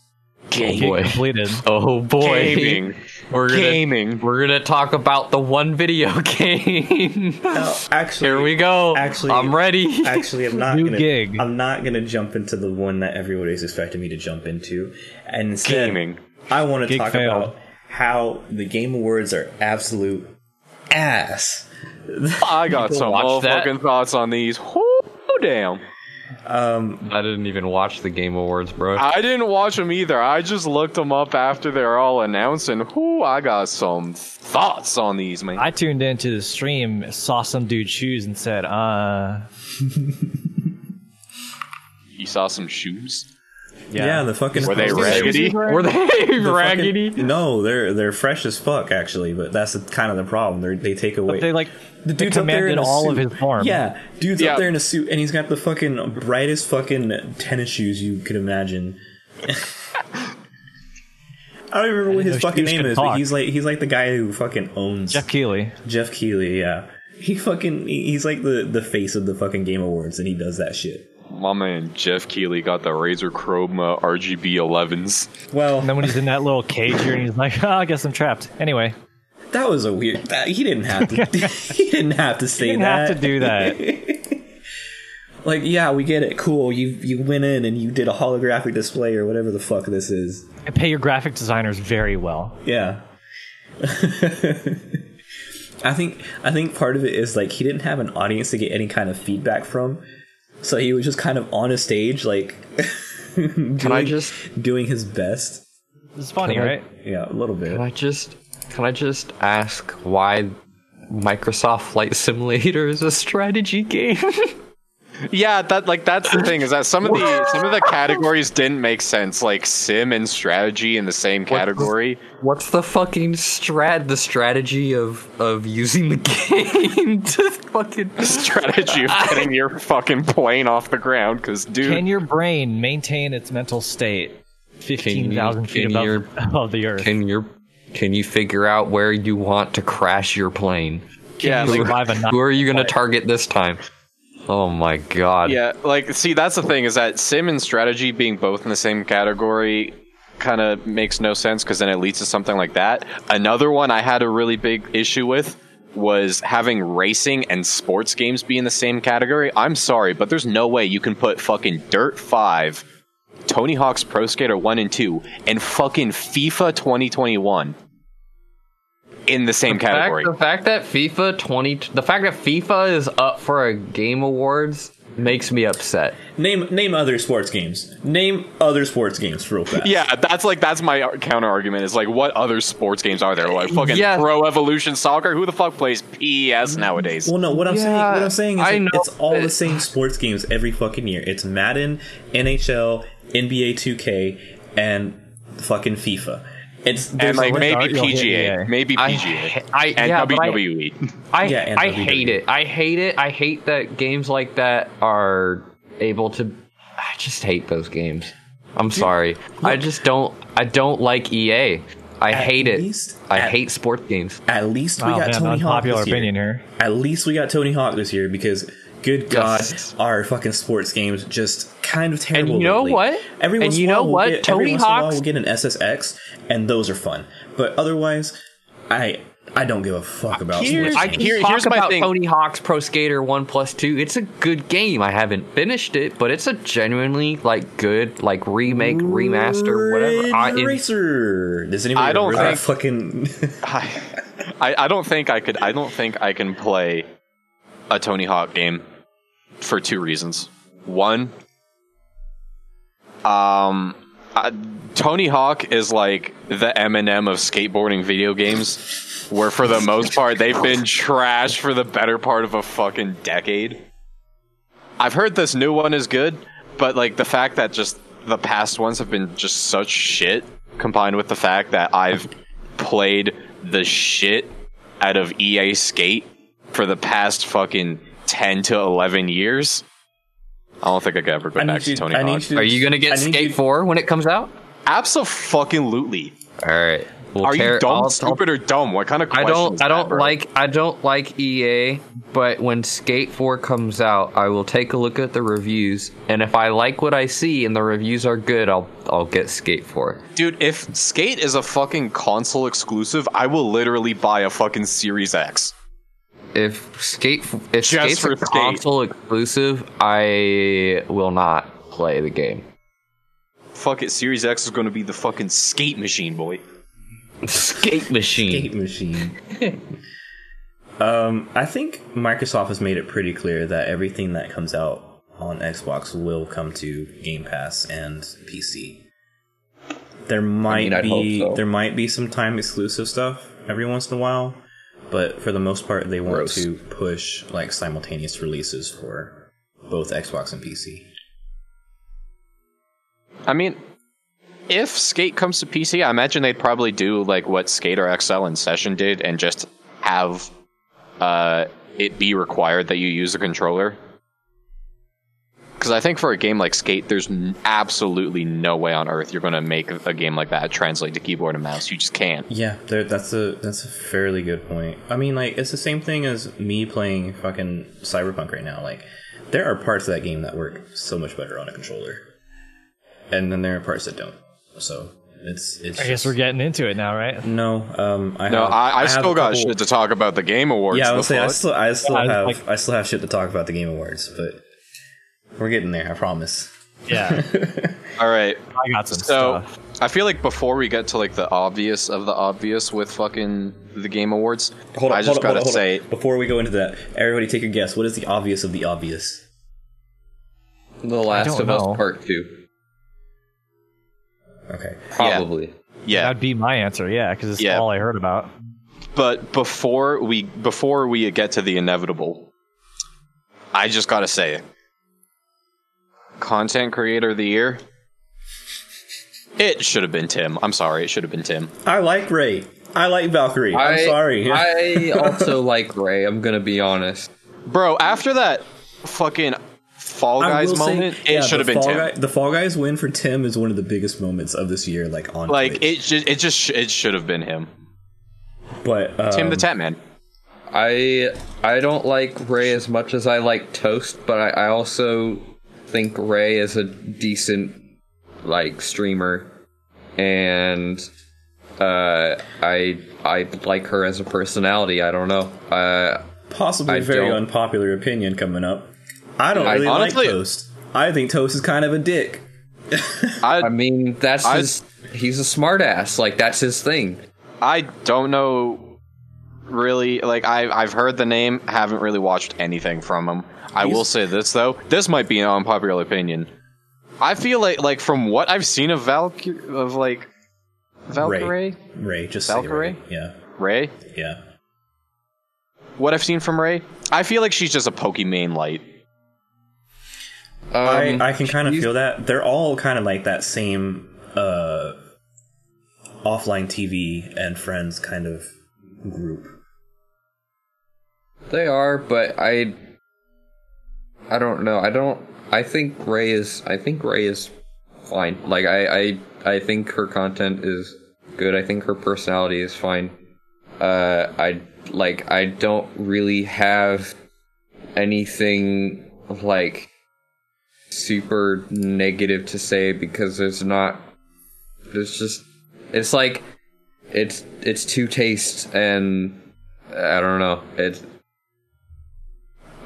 Get boy. completed. Oh boy, Gaming. We're gonna, Gaming. We're gonna talk about the one video game. Now, actually, Here we go. Actually, I'm ready. Actually, I'm not New gonna. gig. I'm not gonna jump into the one that everybody's expecting me to jump into. And instead, Gaming. I want to Gig talk failed. about how the Game Awards are absolute ass. I got some watch that? motherfucking thoughts on these. Oh damn. Um, I didn't even watch the Game Awards, bro. I didn't watch them either. I just looked them up after they're all announced, and whoo, I got some thoughts on these, man. I tuned into the stream, saw some dude shoes, and said, "Uh, you saw some shoes? Yeah. the fucking Were they raggedy? Were they the raggedy? fucking- no, they're they're fresh as fuck actually, but that's the, kind of the problem. They they take away. they like the they dude's up there in commanded a all of his form." Yeah, dude's Yeah. up there in a suit, and he's got the fucking brightest fucking tennis shoes you could imagine. I don't even remember what his fucking name could is, but he's like he's like the guy who fucking owns Geoff Keighley. Geoff Keighley. Yeah, he fucking he's like the the face of the fucking Game Awards, and he does that shit. My man Geoff Keighley got the Razer Chroma RGB 11s. Well, And then when he's in that little cage here, and he's like, oh, "I guess I'm trapped." Anyway, that was a weird. That, he didn't have to. he didn't have to say didn't that. have to do that. Like, yeah, we get it. Cool. You you went in and you did a holographic display or whatever the fuck this is. I pay your graphic designers very well. Yeah. I think I think part of it is like he didn't have an audience to get any kind of feedback from. So he was just kind of on a stage like Can I just doing his best. It's funny, Can I- right? Yeah, a little bit. can I just can I just ask why Microsoft Flight Simulator is a strategy game? Yeah, that like that's the thing is that some of the some of the categories didn't make sense, like sim and strategy in the same category. What's the fucking strat? The strategy of of using the game to fucking Strategy of getting your fucking plane off the ground, because dude, Can your brain maintain its mental state fifteen thousand feet can above, your- above the earth? can you can you figure out where you want to crash your plane? yeah, you like, survive a night Who are you going to target this time? Oh my god. yeah, like see that's the thing is that sim and strategy being both in the same category kind of makes no sense because then it leads to something like that. Another one I had a really big issue with was having racing and sports games be in the same category. I'm sorry, but there's no way you can put fucking Dirt 5, Tony Hawk's Pro Skater 1 and 2, and fucking FIFA 2021 in the same The fact- category. the fact that FIFA 20 the fact that FIFA is up for a game awards makes me upset. Name name other sports games. Name other sports games real fast. Yeah, that's like that's my counter argument. Is like, what other sports games are there? Like fucking Yeah. Pro Evolution Soccer. Who the fuck plays PES nowadays? Well, no. What I'm saying, what I'm saying is, like, it's all the same sports games every fucking year. It's Madden, NHL, NBA 2K, and fucking FIFA. It's and like maybe you'll PGA, maybe PGA, ha- I- and yeah, but I- WWE. I Yeah, and I WWE. hate it. I hate it. I hate that games like that are able to I just hate those games. I'm sorry. I just don't I don't like EA. I hate it. least- I at- hate sports games. At least we Wow, got man, Tony Hawk unpopular this year. opinion here. At least we got Tony Hawk this year because, good God, Yes. our fucking sports games just kind of terrible. you know lately. what? Every And once in you a while know we'll what? Get, Tony once in a while Hawk's- we'll get an SSX, and those are fun. But otherwise, I I don't give a fuck about Here's- sports I games. can Here- talk here's my about thing. Tony Hawk's Pro Skater One Plus Two. It's a good game. I haven't finished it, but it's a genuinely like good like remake, remaster, whatever. I, it- Racer. Does anybody I don't think- fucking? I, I I don't think I could. I don't think I can play a Tony Hawk game for two reasons. One, um, I, Tony Hawk is like the Eminem of skateboarding video games, where for the most part they've been trash for the better part of a fucking decade. I've heard this new one is good, but like the fact that just the past ones have been just such shit, combined with the fact that I've played the shit out of EA Skate for the past fucking 10 to 11 years, I don't think I could ever go I back need to you. Tony I Hawk. you. Are you gonna get need Skate you- 4 when it comes out? Absolutely. All right. We'll Are tear- you dumb, I'll- I'll- stupid, or dumb? What kind of I don't. I don't bro? like. I don't like EA. But when Skate Four comes out, I will take a look at the reviews, and if I like what I see and the reviews are good, I'll I'll get Skate Four. Dude, if Skate is a fucking console exclusive, I will literally buy a fucking Series X. If Skate if Just Skate's for a Skate. console exclusive, I will not play the game. Fuck it, Series X is going to be the fucking skate machine, boy. Skate machine. Skate machine. um, I think Microsoft has made it pretty clear that everything that comes out on Xbox will come to Game Pass and PC. There might I'd be so. there might be some time exclusive stuff every once in a while, but for the most part, they want Gross. to push like simultaneous releases for both Xbox and PC. I mean, if Skate comes to PC, I imagine they'd probably do like what Skater XL and Session did and just have uh, it be required that you use a controller. Because I think for a game like Skate, there's n- absolutely no way on earth you're going to make a game like that translate to keyboard and mouse. You just can't. Yeah, that's a that's a fairly good point. I mean, like it's the same thing as me playing fucking Cyberpunk right now. Like, there are parts of that game that work so much better on a controller, and then there are parts that don't. So it's it's. I guess we're getting into it now, right? no. Um, I No, have, I, I, have still a got couple- shit to talk about the Game Awards. Yeah, I the would say I still I still Yeah, have was like- I still have shit to talk about the Game Awards, but we're getting there. I promise. Yeah, All right. I got some So stuff. I feel like before we get to like the obvious of the obvious with fucking the Game Awards, Hold on, I just hold on, gotta hold on, say, on. before we go into that, everybody take a guess. What is the obvious of the obvious? The Last don't of know. Us Part Two, Okay. probably. yeah. That'd be my answer. Yeah, because it's Yeah. all I heard about. But before we before we get to the inevitable, I just gotta say, content creator of the year. It should have been Tim. I'm sorry, it should have been Tim. I like Ray. I like Valkyrae. I'm sorry. I also like Ray. I'm gonna be honest. Bro, after that fucking Fall Guys will say, moment, it yeah, should have been Fall Tim. Guy- the Fall Guys win for Tim is one of the biggest moments of this year, like on like Twitch. it just it just it should have been him. But um, Tim the Tatman. I I don't like Ray as much as I like Toast, but I, I also think Ray is a decent like streamer, and uh, I I like her as a personality. I don't know. Uh, possibly I a very don't- unpopular opinion coming up. I don't I- really honestly- like Toast. I think Toast is kind of a dick. I I mean, that's I- his. He's a smartass. Like that's his thing. I don't know really like I I've heard the name, haven't really watched anything from him. I will say this though, this might be an unpopular opinion. I feel like like from what I've seen of Valkyrae of like Valkyrae, Ray. Ray, just say Valkyrae? Ray. Yeah, Ray, yeah. what I've seen from Ray, I feel like she's just a Pokimane light. Um, I, I can kind of feel that. They're all kind of like that same uh, offline TV and friends kind of group. They are, but I I don't know. I don't I think Ray is I think Ray is fine. Like I I I think her content is good. I think her personality is fine. Uh I like I don't really have anything like super negative to say because there's not there's just it's like it's it's two tastes and I don't know. It's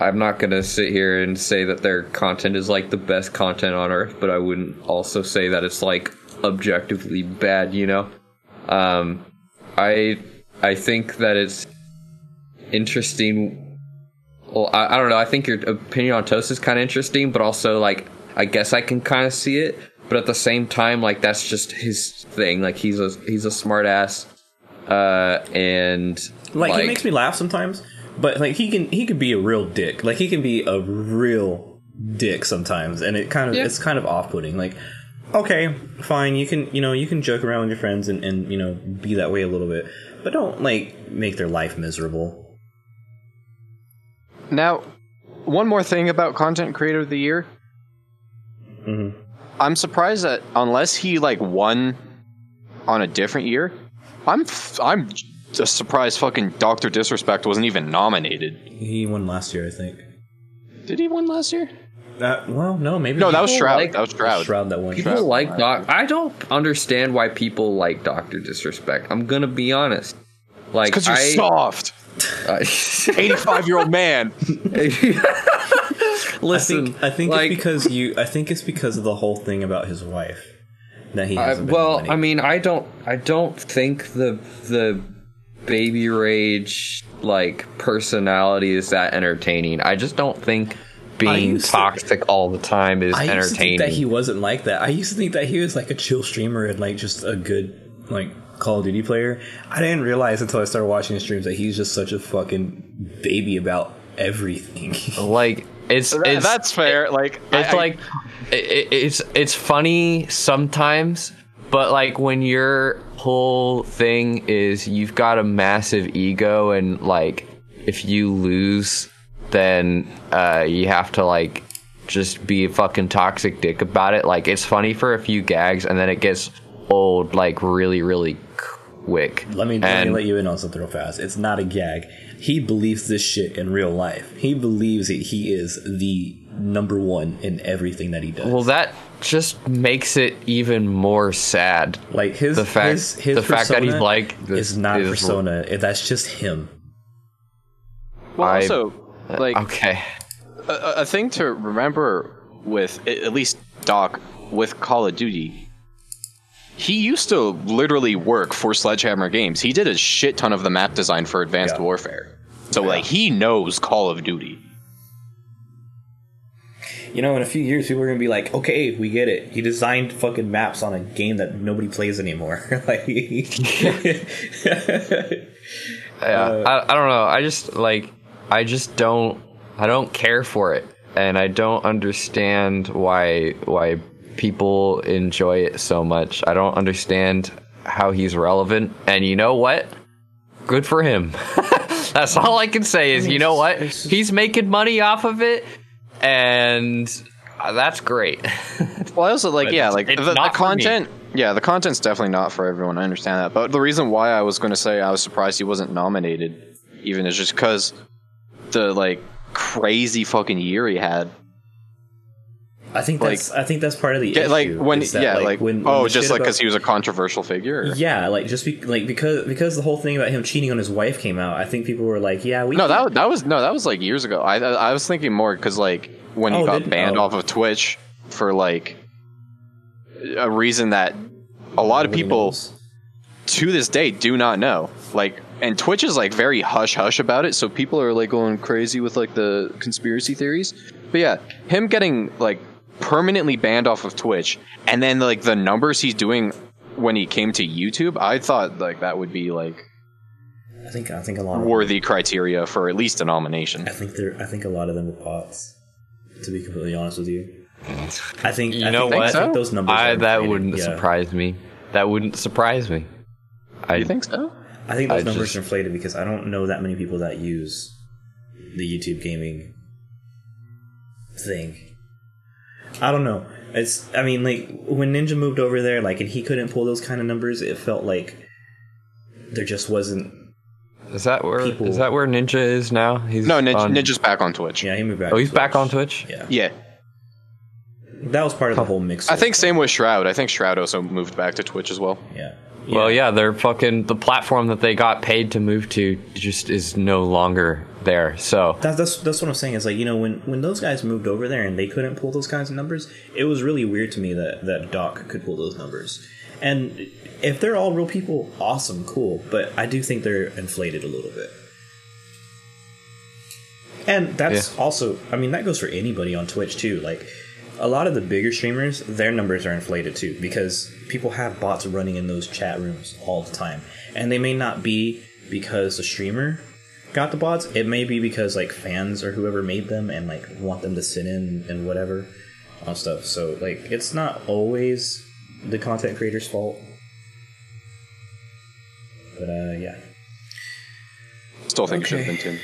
I'm not gonna sit here and say that their content is like the best content on earth, but I wouldn't also say that it's like objectively bad, you know? Um I I think that it's interesting well, I, I don't know, I think your opinion on Toast is kinda interesting, but also like I guess I can kinda see it, but at the same time, like that's just his thing. Like he's a he's a smart ass. Uh and Like, he makes me laugh sometimes, but like he can he can be a real dick. Like he can be a real dick sometimes, and it kind of Yeah. it's kind of off putting. Like, okay, fine, you can you know you can joke around with your friends and and you know be that way a little bit, but don't like make their life miserable. Now, one more thing about content creator of the year. Mm-hmm. I'm surprised that unless he like won on a different year, I'm f- I'm just surprise fucking Doctor Disrespect wasn't even nominated. He won last year, I think. Did he win last year? Uh, well, no, maybe No, that was Shroud. like- that was Shroud. Shroud that one. People like Doc. I don't understand why people like Doctor Disrespect. I'm gonna be honest. Like Because you're I, soft. 85 year old man. listen, I think, I think like, it's because you. I think it's because of the whole thing about his wife that he I, hasn't been well. I mean, I don't, I don't think the the baby rage like personality is that entertaining. I just don't think being used to- toxic all the time is I used to entertaining. think that he wasn't like that. I used to think that he was like a chill streamer and like just a good like Call of Duty player. I didn't realize until I started watching his streams that he's just such a fucking baby about everything. like it's, it's That's fair. like, it's I- I- like it, it's it's funny sometimes but like when your whole thing is you've got a massive ego and like if you lose then uh you have to like just be a fucking toxic dick about it like it's funny for a few gags and then it gets old like really really quick let me let me let you in on something real fast. It's not a gag. He believes this shit in real life. He believes that he is the number one in everything that he does. well that just makes it even more sad like his the fact- his, his the fact that he's like this is not is- persona. That's just him. well, I- also, like, okay a, a thing to remember with at least Doc with Call of Duty. He used to literally work for Sledgehammer Games. He did a shit ton of the map design for Advanced Yeah. Warfare. So like he knows Call of Duty. You know, in a few years, people are gonna be like, "Okay, we get it. He designed fucking maps on a game that nobody plays anymore." like, Yeah, uh, I, I don't know. I just like I just don't I don't care for it, and I don't understand why why people enjoy it so much. I don't understand how he's relevant. And you know what? Good for him. That's all I can say is you know what? He's making money off of it, and uh, that's great. Well, I also like But yeah, like the, the not for me. content. Yeah, the content's definitely not for everyone. I understand that, but the reason why I was going to say I was surprised he wasn't nominated, even is just because the like crazy fucking year he had. I think that's I think that's part of the Yeah, issue. like when that, yeah, like, when, when oh, just like because he was a controversial figure. or- yeah, like just be, like because because the whole thing about him cheating on his wife came out. I think people were like, "Yeah, we No, that that was no, that was like years ago. I I I was thinking more because like when he Oh, got banned oh. off of Twitch for like a reason that a lot of people knows. to this day do not know. Like, and Twitch is like very hush hush about it, so people are like going crazy with like the conspiracy theories. But yeah, him getting like permanently banned off of Twitch, and then like the numbers he's doing when he came to YouTube, I thought like that would be like I think I think a lot of worthy criteria for at least a nomination. I think they're I think a lot of them are bots. To be completely honest with you, mm. I think You I know think, what? I think those numbers. I, are that inflated, wouldn't yeah. surprise me. That wouldn't surprise me. I You think so? I think those I numbers just- are inflated because I don't know that many people that use the YouTube gaming thing. I don't know. It's I mean like when Ninja moved over there like and he couldn't pull those kind of numbers, it felt like there just wasn't Is that where is People- that where Ninja is now? He's No, Ninja, on- Ninja's back on Twitch. yeah, he moved back. Oh, to he's back on Twitch. Yeah. Yeah. That was part of the whole mix. I think same with Shroud. I think Shroud also moved back to Twitch as well. Yeah. Well, yeah, they're fucking the platform that they got paid to move to just is no longer there. So That's, that's that's what I'm saying. Is like you know when when those guys moved over there and they couldn't pull those kinds of numbers, it was really weird to me that that Doc could pull those numbers. And if they're all real people, awesome, cool. But I do think they're inflated a little bit. And that's also, I mean, that goes for anybody on Twitch too. Like a lot of the bigger streamers, their numbers are inflated too because people have bots running in those chat rooms all the time, and they may not be because the streamer got the bots. It may be because like fans or whoever made them and like want them to sit in and whatever on stuff. So like it's not always the content creator's fault. But uh yeah. Still think Okay. it should have been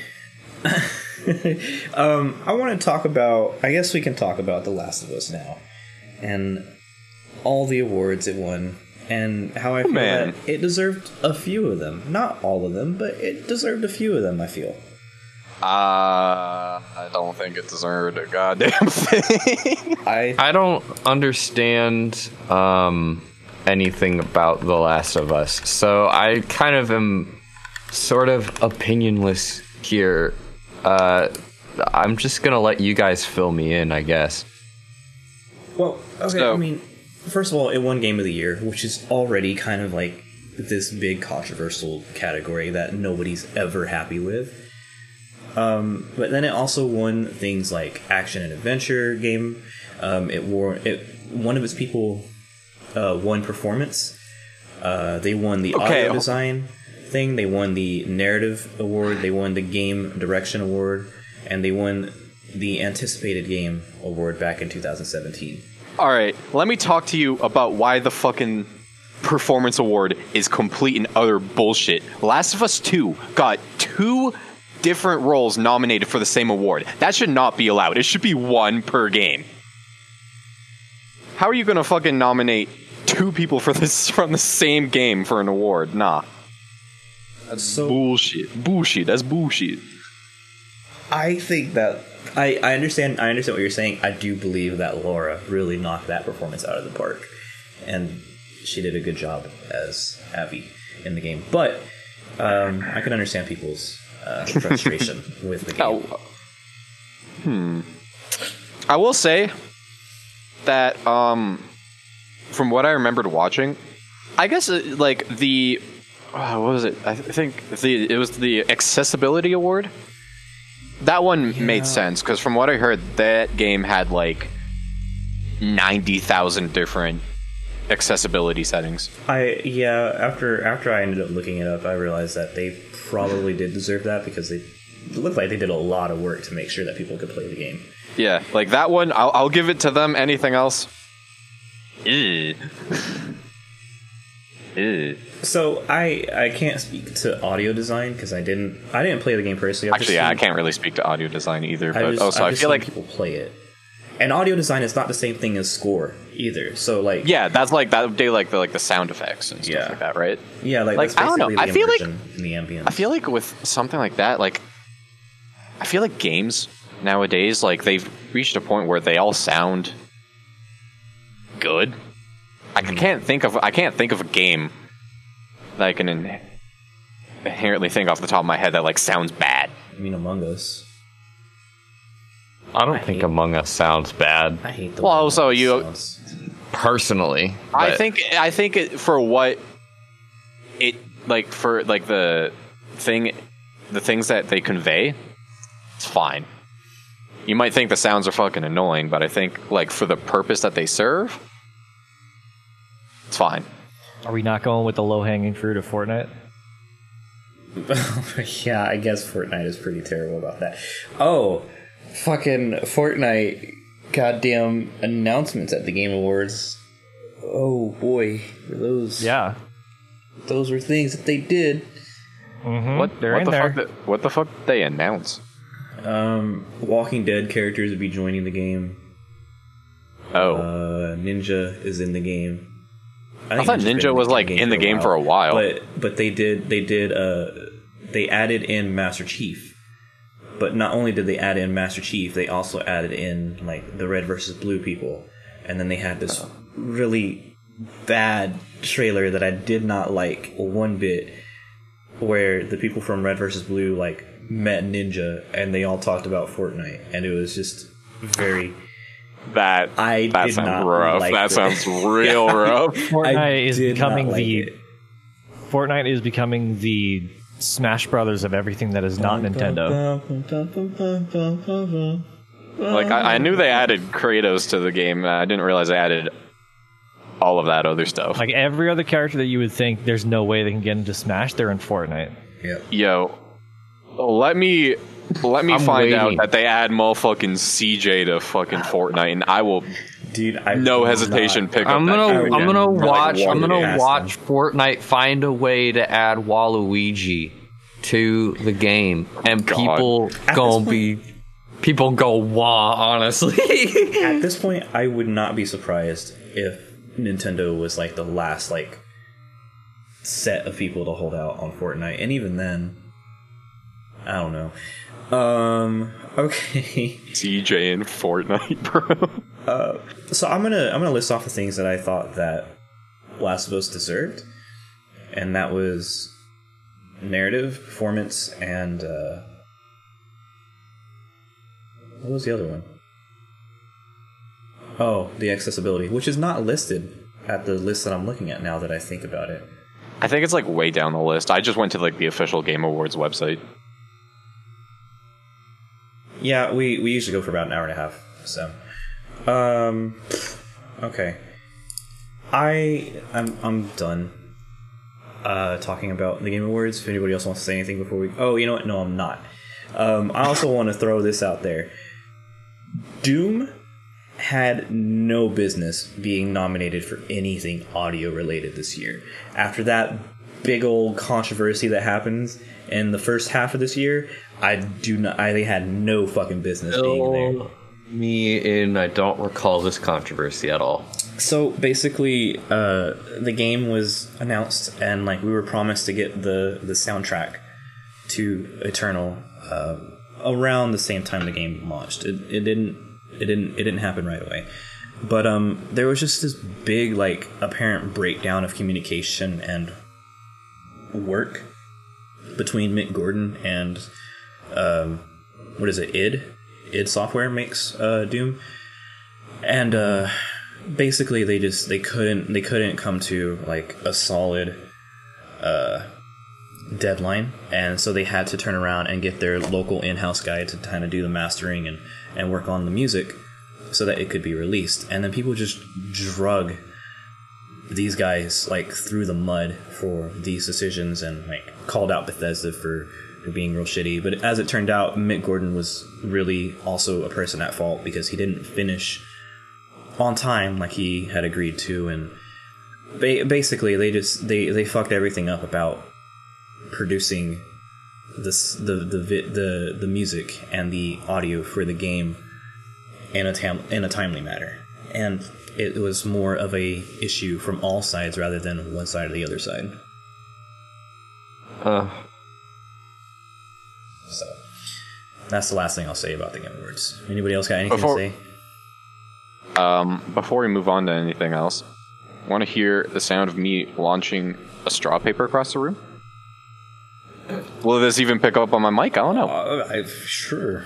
Tim. Um, I want to talk about. I guess we can talk about The Last of Us now, and all the awards it won, and how I feel man. that it deserved a few of them. Not all of them, but it deserved a few of them. I feel. Uh, I don't think it deserved a goddamn thing. I I don't understand um, anything about The Last of Us, so I kind of am sort of opinionless here. Uh, I'm just gonna let you guys fill me in, I guess. well, okay. So- I mean, first of all, it won Game of the Year, which is already kind of like this big controversial category that nobody's ever happy with. Um, but then it also won things like action and adventure game. Um, it wore it. One of its people uh, won performance. Uh, they won the Okay. audio design thing. They won the narrative award. They won the game direction award, and they won the anticipated game award back in 2017. All right, let me talk to you about why the fucking performance award is complete and utter bullshit. Last of Us 2 got two different roles nominated for the same award. That should not be allowed. It should be one per game. How are you going to fucking nominate two people for this from the same game for an award? Nah. That's so. Bullshit. Bullshit. That's bullshit. I think that I, I understand I understand what you're saying. I do believe that Laura really knocked that performance out of the park, and she did a good job as Abby in the game. But um, I can understand people's uh, frustration with the game. Oh. Hmm. I will say that um, from what I remembered watching, I guess uh, like the uh, what was it? I th- think the it was the accessibility award. That one made sense because from what I heard, that game had like ninety thousand different accessibility settings. I yeah. After after I ended up looking it up, I realized that they probably did deserve that because they looked like they did a lot of work to make sure that people could play the game. Yeah, like that one, I'll, I'll give it to them. Anything else? Ew. So I I can't speak to audio design because I didn't I didn't play the game personally. I've Actually, yeah, I can't really speak to audio design either. But just, also, I've I feel seen like people play it, and audio design is not the same thing as score either. So like yeah, that's like that would be like the like the sound effects and stuff Yeah. like that, right? yeah, like, Like, I don't know. I feel like- in the ambience. I feel like with something like that, like I feel like games nowadays, like they've reached a point where they all sound good. I can't think of I can't think of a game that I can in- inherently think off the top of my head that like sounds bad. I mean, Among Us. I don't think Among Us sounds bad I hate the. Well, way also you- sounds. personally. I think I think it, for what it like for like the thing the things that they convey, it's fine. You might think the sounds are fucking annoying, but I think like for the purpose that they serve, it's fine. Are we not going with the low hanging fruit of Fortnite? yeah, I guess Fortnite is pretty terrible about that. Oh, fucking Fortnite! Goddamn announcements at the Game Awards. Oh boy, those Yeah. those were things that they did. Mm-hmm. What They're what in the there. fuck? Did, what the fuck did they announce? Um, Walking Dead characters would be joining the game. Oh, Uh, Ninja is in the game. I think thought Ninja's Ninja was like in the game for a while. but but they did they did uh they added in Master Chief. But not only did they add in Master Chief, they also added in like the Red versus Blue people, and then they had this really bad trailer that I did not like one bit, where the people from Red versus Blue like met Ninja and they all talked about Fortnite, and it was just very. That I that did sounds not rough. like that it. sounds real rough. Fortnite is becoming like the it. Fortnite is becoming the Smash Brothers of everything that is not Nintendo. Like I, I knew they added Kratos to the game. I didn't realize they added all of that other stuff. Like every other character that you would think there's no way they can get into Smash, they're in Fortnite. Yep. Yo, let me let me I'm find out that they add motherfucking CJ to fucking Fortnite, and I will Dude, I no hesitation not- pick up. I'm gonna game I'm gonna for, like, watch I'm gonna day. past watch Fortnite find a way to add Waluigi to the game, and God. people gonna be people go wah. Honestly, At this point, I would not be surprised if Nintendo was like the last like set of people to hold out on Fortnite, and even then, I don't know. Um. Okay. CJ and Fortnite, bro. Uh, so I'm gonna I'm gonna list off the things that I thought that Last of Us deserved, and that was narrative, performance, and uh, what was the other one? Oh, the accessibility, which is not listed at the list that I'm looking at now that I think about it. I think it's like way down the list. I just went to like the official Game Awards website. Yeah, we we usually go for about an hour and a half. So, um, okay. I I'm I'm done. Uh, talking about the Game Awards. If anybody else wants to say anything before we, oh, you know what? No, I'm not. Um, I also want to throw this out there. Doom had no business being nominated for anything audio related this year. After that big old controversy that happens in the first half of this year, I do not. I had no fucking business being there. Me in. I don't recall this controversy at all. So basically, uh, the game was announced, and like we were promised to get the the soundtrack to Eternal uh, around the same time the game launched. It, it didn't it didn't it didn't happen right away, but um, there was just this big like apparent breakdown of communication and work between Mick Gordon and um, what is it? id id Software makes uh, Doom, and uh, basically they just they couldn't they couldn't come to like a solid uh, deadline, and so they had to turn around and get their local in-house guy to kind of do the mastering and and work on the music so that it could be released. And then people just drug these guys like through the mud for these decisions and like called out Bethesda for, for being real shitty. But as it turned out, Mick Gordon was really also a person at fault because he didn't finish on time like he had agreed to, and ba- basically they just they they fucked everything up about producing this the the the the music and the audio for the game in a tam- in a timely manner, and it was more of a issue from all sides rather than one side or the other side. Uh, So that's the last thing I'll say about the Game Awards. Anybody else got anything Before- to say? Um, before we move on to anything else, want to hear the sound of me launching a straw paper across the room? Will this even pick up on my mic? I don't know. Uh, I, sure.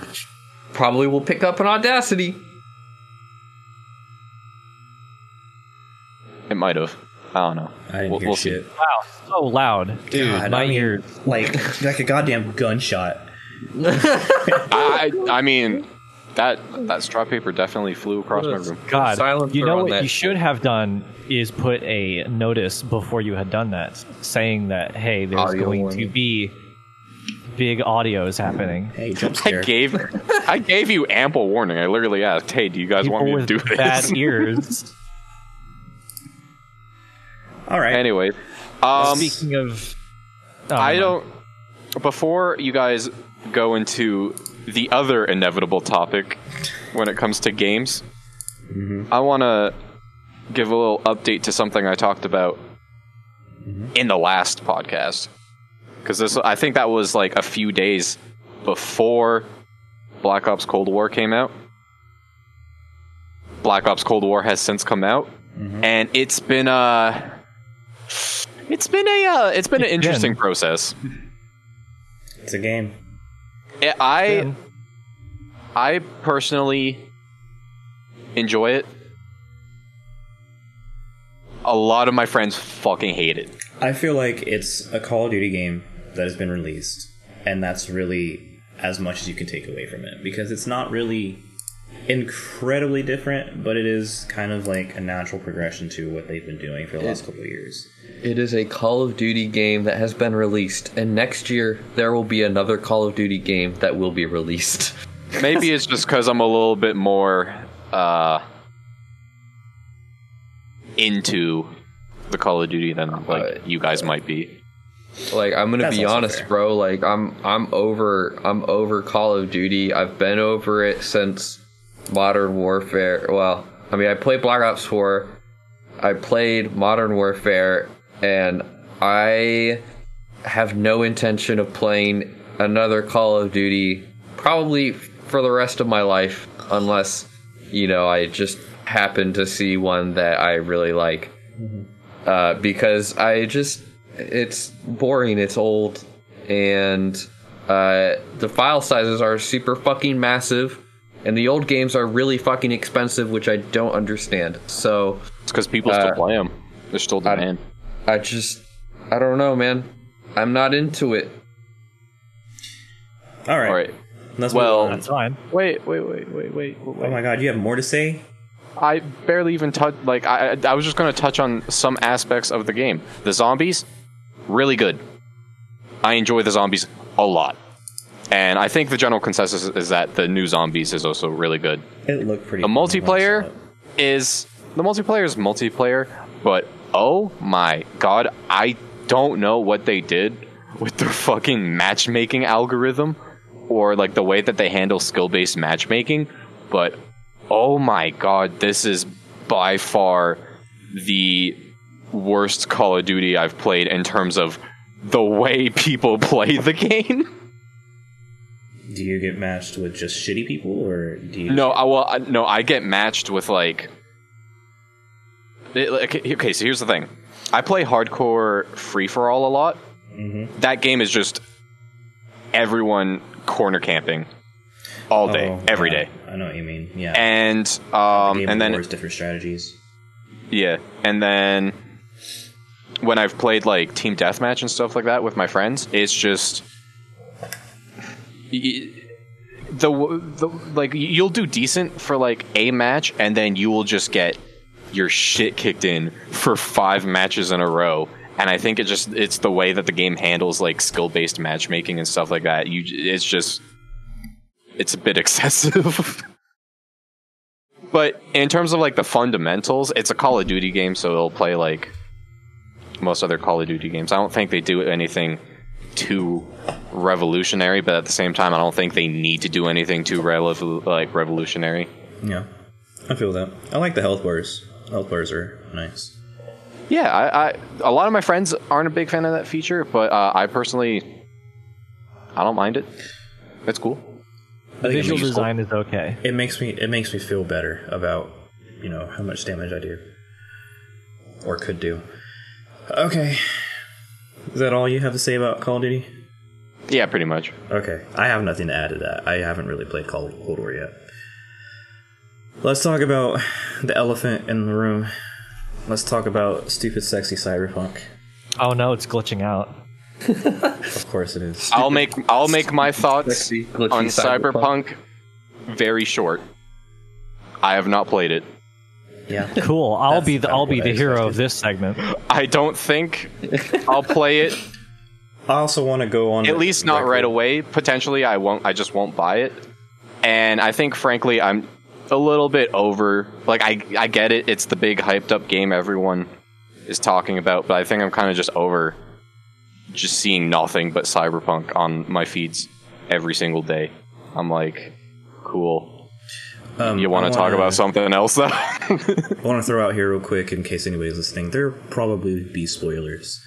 probably will pick up an Audacity. It might have. I don't know. I didn't We'll- hear we'll see. shit. Wow, so loud, dude. God, my I mean, ear. like like a goddamn gunshot. I, I mean, that that straw paper definitely flew across my room. God, Silence you know what that you should have done is put a notice before you had done that, saying that hey, there's Audio going to be big audios happening. Hey, jump I scare. gave I gave you ample warning. I literally asked, "Hey, do you guys want me to with do bad ears. All right. anyway, um, Speaking of, oh, I don't. Before you guys go into the other inevitable topic when it comes to games, mm-hmm. I want to give a little update to something I talked about mm-hmm. in the last podcast because this I think that was like a few days before Black Ops Cold War came out. Black Ops Cold War has since come out, mm-hmm. and it's been a it's been a uh, it's been an interesting been. process. It's a game. Eh, I I. I personally enjoy it. A lot of my friends fucking hate it. I feel like it's a Call of Duty game that has been released, and that's really as much as you can take away from it because it's not really incredibly different, but it is kind of like a natural progression to what they've been doing for the last couple of years. It is a Call of Duty game that has been released, and next year there will be another Call of Duty game that will be released. Maybe it's just because I'm a little bit more uh, into the Call of Duty than like Uh, you guys might be. Like I'm gonna That's be honest, fair. bro. Like I'm I'm over I'm over Call of Duty. I've been over it since Modern Warfare. Well, I mean I played Black Ops 4. I played Modern Warfare and I have no intention of playing another Call of Duty probably for the rest of my life unless you know I just happen to see one that I really like uh, because I just it's boring, it's old, and uh, the file sizes are super fucking massive, and the old games are really fucking expensive, which I don't understand. So It's because people Uh, still play them. They're still demand. I just I don't know, man. I'm not into it. All right. All right. Let's Well- move on. That's fine. Wait, wait, wait, wait, wait. Oh my god, you have more to say? I barely even touch. Like I, I I was just going to touch on some aspects of the game. The zombies, really good. I enjoy the zombies a lot, and I think the general consensus is that the new zombies is also really good. It looked pretty. The cool multiplayer is the multiplayer is multiplayer, but oh my god, I don't know what they did with their fucking matchmaking algorithm or like the way that they handle skill-based matchmaking, but oh my god, this is by far the worst Call of Duty I've played in terms of the way people play the game. Do you get matched with just shitty people, or do you? No, I well, I- no, I get matched with like. it- like, Okay, so here's the thing. I play hardcore free for all a lot. That game is just everyone corner camping all day, Oh, every yeah, day, I know what you mean. Yeah. and um, Game and then different strategies. yeah, and then when I've played like team deathmatch and stuff like that with my friends, it's just the the like you'll do decent for like a match, and then you will just get your shit kicked in for five matches in a row. And I think it just it's the way that the game handles like skill based matchmaking and stuff like that. You it's just it's a bit excessive. But in terms of like the fundamentals, it's a Call of Duty game, so it'll play like most other Call of Duty games. I don't think they do anything too revolutionary, but at the same time, I don't think they need to do anything too relev- like revolutionary. Yeah, I feel that. I like the health bars. Health bars are nice. Yeah, I, I a lot of my friends aren't a big fan of that feature, but uh, I personally, I don't mind it. It's cool. I think it Visual makes- design is okay. It makes me. It makes me feel better about you know how much damage I do or could do. Okay, is that all you have to say about Call of Duty? Yeah, pretty much. Okay, I have nothing to add to that. I haven't really played Call of Cold War yet. Let's talk about the elephant in the room. Let's talk about stupid, sexy cyberpunk. Oh no, it's glitching out. Of course it is. I'll make I'll make my thoughts sexy, on cyberpunk. Cyberpunk very short. I have not played it. Yeah. Cool. I'll That's be the I'll be the hero of this segment. I don't think I'll play it. I also want to go on At least not record- right away. Potentially, I won't. I just won't buy it. And I think, frankly, I'm a little bit over. Like, I I get it. It's the big hyped up game everyone is talking about, but I think I'm kind of just over just seeing nothing but Cyberpunk on my feeds every single day. I'm like, cool. Um, You want to talk about something else though? I want to throw out here real quick in case anybody's listening. There probably be spoilers.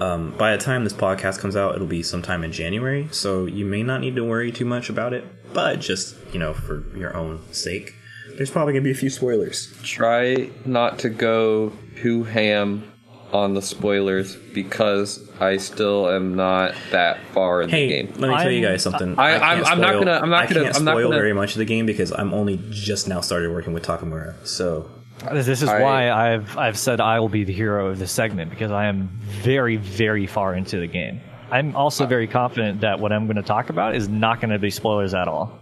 Um, by the time this podcast comes out, it'll be sometime in January, so you may not need to worry too much about it. But just you know, for your own sake, there's probably gonna be a few spoilers. Try not to go too ham on the spoilers because I still am not that far in Hey, the game. let me tell you I'm- guys something. I- can't I'm- I'm not gonna- I'm not I gonna- can't I'm not spoil gonna- very much of the game because I'm only just now started working with Takemura. So This is I- why I've I've said I will be the hero of this segment because I am very very far into the game. I'm also very confident that what I'm going to talk about is not going to be spoilers at all.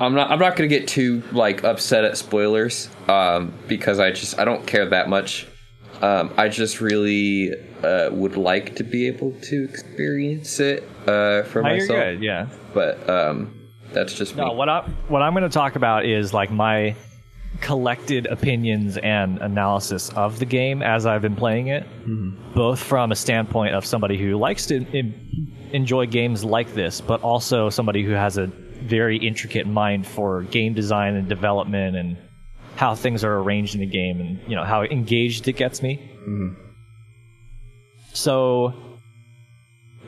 I'm not. I'm not gonna get too like upset at spoilers, um, because I just I don't care that much. Um, I just really uh, would like to be able to experience it uh, for you're myself. good, yeah. But um, that's just me. No, what I what I'm going to talk about is like my collected opinions and analysis of the game as I've been playing it, both from a standpoint of somebody who likes to en- enjoy games like this, but also somebody who has a very intricate mind for game design and development and how things are arranged in the game and you know how engaged it gets me. So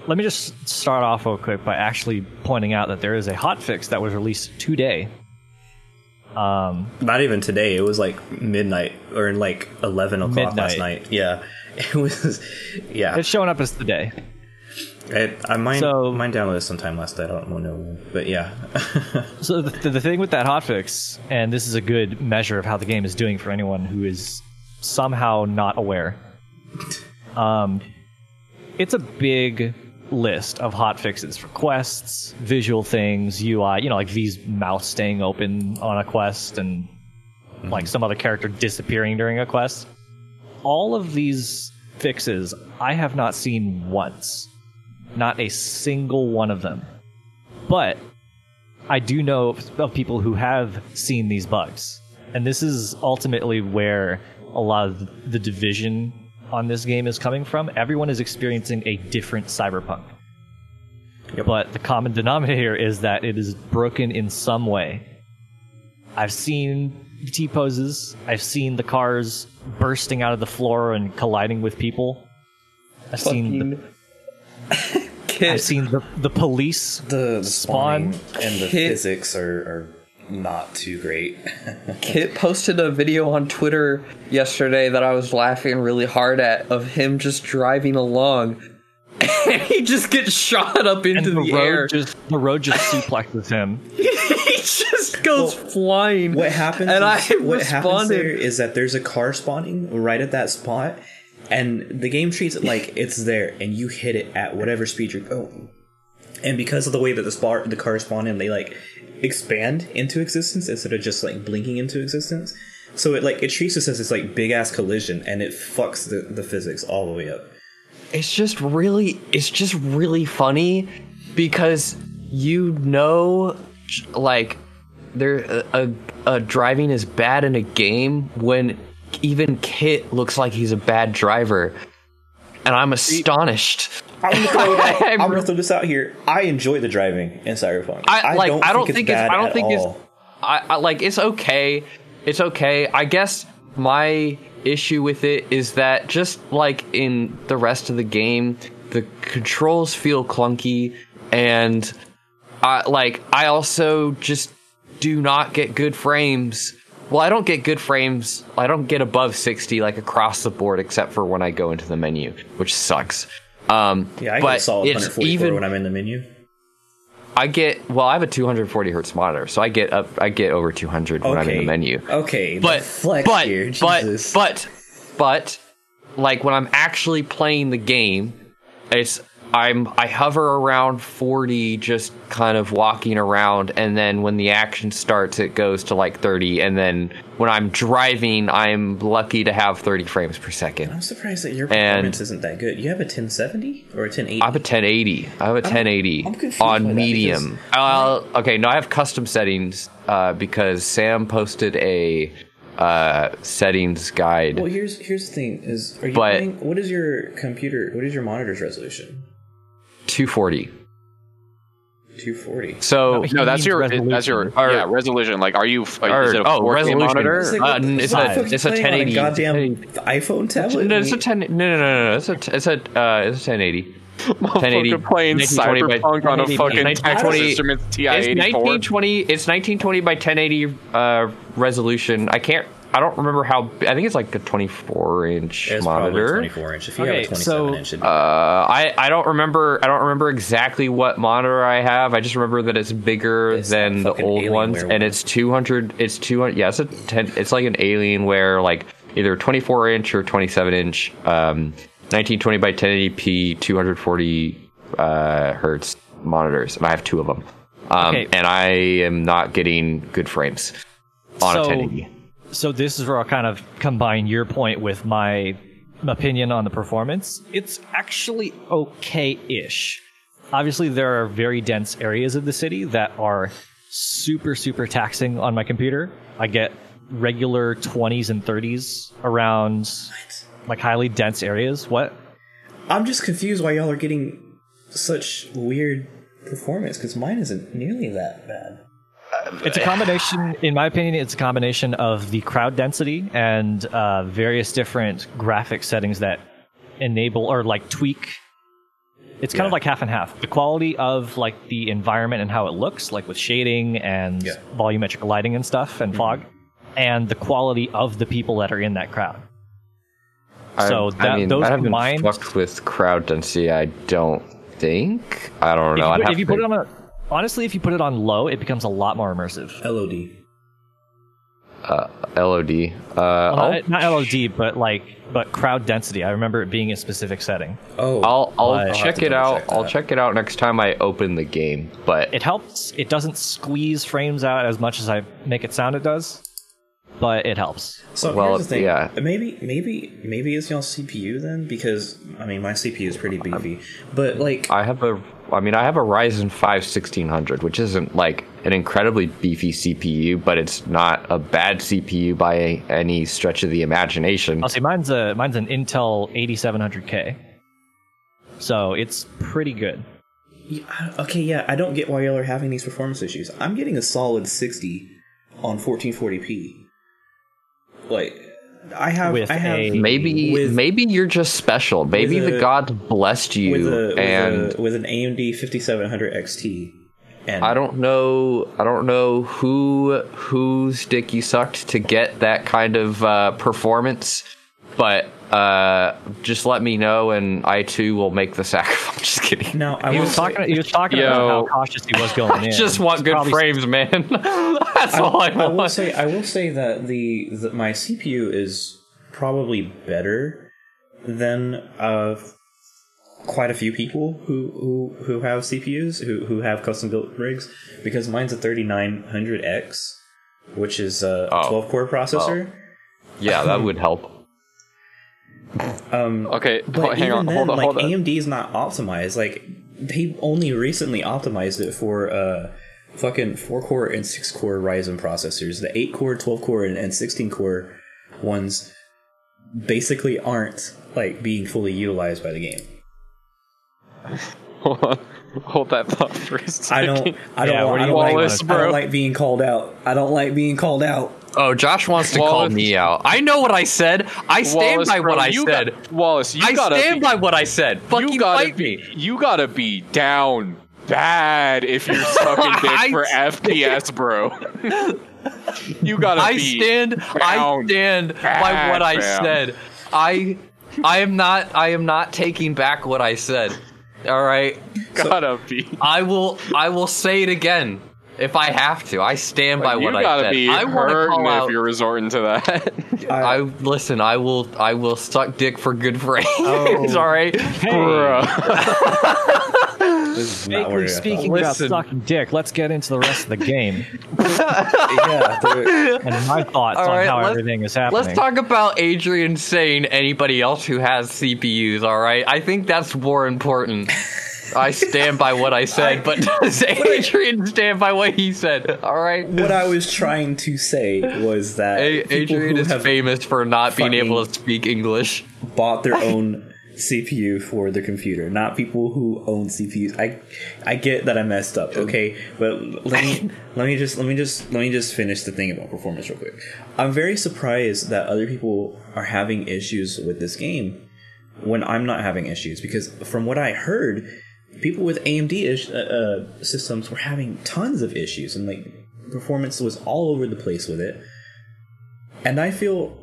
let me just start off real quick by actually pointing out that there is a hotfix that was released today. Um, Not even today. It was like midnight or in like eleven o'clock last night. Yeah, it was. Yeah, it's showing up as today. I, I mine So- mine downloaded sometime last night. I don't know when, but yeah. So the, the thing with that hotfix, and this is a good measure of how the game is doing for anyone who is somehow not aware. Um, it's a big list of hotfixes for quests, visual things, UI. You know, like V's mouth staying open on a quest, and like some other character disappearing during a quest. All of these fixes I have not seen once. Not a single one of them. But I do know of people who have seen these bugs. And this is ultimately where a lot of the division on this game is coming from. Everyone is experiencing a different cyberpunk. Yep. But the common denominator is that it is broken in some way. I've seen T poses, I've seen the cars bursting out of the floor and colliding with people. I've seen the, I've seen the, the police The, the Spawn and the hit- physics are, are not too great. Kit posted a video on Twitter yesterday that I was laughing really hard at of him just driving along. And he just gets shot up and into the, the, road air. just the road just suplexes him. he just goes flying. What happens? And is, I what happens responded. there is that there's a car spawning right at that spot, and the game treats it like it's there, and you hit it at whatever speed you're going. And because of the way that the spot the cars spawn in, they like expand into existence instead of just like blinking into existence. So it like it treats this as this like big ass collision, and it fucks the, the physics all the way up. it's just really it's just really funny because you know like there a, a, a driving is bad in a game when even Kit looks like he's a bad driver and I'm astonished. I'm gonna throw, out. I'm- I'm gonna throw this out here. I enjoy the driving in Cyberpunk. I, like I don't it's think it's, bad I don't at think it's. I, I like it's okay. It's okay. I guess my issue with it is that just like in the rest of the game, the controls feel clunky and I like I also just do not get good frames. Well, I don't get good frames. I don't get above 60 like across the board except for when I go into the menu, which sucks. Um Yeah, I but get solid it's 144 even when I'm in the menu. I get well. I have a 240 hertz monitor, so I get up. I get over 200 when I'm in the menu. Okay, But flex but here, but Jesus. but but like when I'm actually playing the game, it's I'm I hover around 40, just kind of walking around, and then when the action starts, it goes to like 30, and then when I'm driving, I'm lucky to have 30 frames per second. I'm surprised that your And- performance isn't that good. You have a 1070 or a 1080? I have a 1080. I have a 1080 I'm on medium. Uh, okay, no, I have custom settings uh, because Sam posted a uh, settings guide. well, here's here's the thing: is are you But- playing? What is your computer? What is your monitor's resolution? 240. 240. So No, No, that's means your that's your resolution. Yeah resolution. Like, are you? Like, or, is it a oh, resolution. monitor? It's like, Uh, what it's fuck a are it's a playing on 1080. goddamn iPhone tablet. No, it's a 10. No, no, no, no, no. It's a it's a uh, it's a 1080. 1080 playing cyberpunk by- Cyberpunk on a 1920 fucking Texas Instruments TI It's 1920. It's 1920 by 1080 uh, resolution. I can't. I don't remember how. I think it's like a 24 inch It's probably monitor. 24 inch. If you Okay, have a 27 so- inch, it'd Uh, I I don't remember. I don't remember exactly what monitor I have. I just remember that it's bigger It's than the old ones, one. and it's 200. It's 200. Yeah, it's a 10. It's like an Alienware, like either 24 inch or 27 inch. Um, 1920 by 1080p, 240 uh, hertz monitors, and I have two of them. Um, Okay. and I am not getting good frames on a 1080. So this is where I'll kind of combine your point with my opinion on the performance. It's actually okay-ish. Obviously, there are very dense areas of the city that are super, super taxing on my computer. I get regular 20s and 30s around like highly dense areas. What? I'm just confused why y'all are getting such weird performance because mine isn't nearly that bad. It's a combination, in my opinion, it's a combination of the crowd density and uh, various different graphic settings that enable or like tweak. It's kind of like half and half. The quality of like the environment and how it looks, like with shading and Yeah. Mm-hmm. volumetric lighting and stuff and fog, and the quality of the people that are in that crowd. So I, that- I mean, those I haven't combined- fucked with crowd density. I don't think. I don't know. if you, put, if you put it on a, honestly, if you put it on low, it becomes a lot more immersive. LOD. LOD. Uh, Well, not, not LOD, but like but crowd density. I remember it being a specific setting. Oh, I'll, I'll I'll check it out. double-check I'll check it out next time I open the game. But It helps. It doesn't squeeze frames out as much as I make it sound it does, but it helps. So Well, here's the thing. yeah. Maybe, maybe, maybe it's y'all CPU then, because I mean my CPU is pretty beefy. But like, I have a. I mean, I have a Ryzen 5 1600, which isn't like an incredibly beefy CPU, but it's not a bad CPU by any stretch of the imagination. I'll say mine's a mine's an Intel 8700K, so it's pretty good. yeah, okay, yeah, I don't get why y'all are having these performance issues. I'm getting a solid 60 on 1440p. Like, I have, With I have a- Maybe, with- maybe you're just special. Maybe with the a- gods blessed you, with a, with, and a, with an AMD 5700 XT. And I don't know. I don't know who whose dick you sucked to get that kind of uh, performance, but uh, just let me know, and I too will make the sacrifice. I'm just kidding. No, I He will was say- talking. He was talking Yo. about how cautious he was going in. just want He's good probably- frames, man. That's all I I will want. say I will say that the, the my CPU is probably better than uh quite a few people who who, who have CPUs who who have custom built rigs because mine's a 3900X which is a Oh. 12 core processor. yeah, that would help. Um Okay, but hang even on, then, hold on, like hold on. AMD is not optimized. Like they only recently optimized it for uh fucking four core and six core Ryzen processors. The eight core, twelve core, and, and sixteen core ones basically aren't like being fully utilized by the game. Hold on. Hold that thought for a I second. I don't. I don't. Yeah, want, what do I don't like. I don't like being called out. I don't like being called out. Oh, Josh wants to call me out. I know what I said. I stand Wallace, by bro, what I you said. got- Wallace, you I gotta stand be, by what I said. Fucking you gotta fight be, me. You gotta be down bad if you're sucking dick for FPS, bro. you gotta I be stand. I stand by what I fam. said. I, I am not. I am not taking back what I said. All right. Gotta be. I will. I will say it again if I have to. I stand by you what I gotta said. be I want to hurting call if you're resorting to that. I listen. I will. I will suck dick for good friends. Oh. all right. Bruh. This is not Vaguely where I thought. speaking about Listen. sucking dick, let's get into the rest of the game yeah, there- and my thoughts All on right, how everything is happening. Let's talk about Adrian saying anybody else who has CPUs, all right? I think that's more important. I stand by what I said, but does Adrian stand by what he said? All right? what I was trying to say was that A- Adrian is famous for not being able to speak English. bought their own CPU for their computer, not people who own CPUs. I I get that I messed up, okay, but let me let me just let me just let me just finish the thing about performance real quick. I'm very surprised that other people are having issues with this game when I'm not having issues because from what I heard, people with AMD ish, uh, uh, systems were having tons of issues and like performance was all over the place with it. And I feel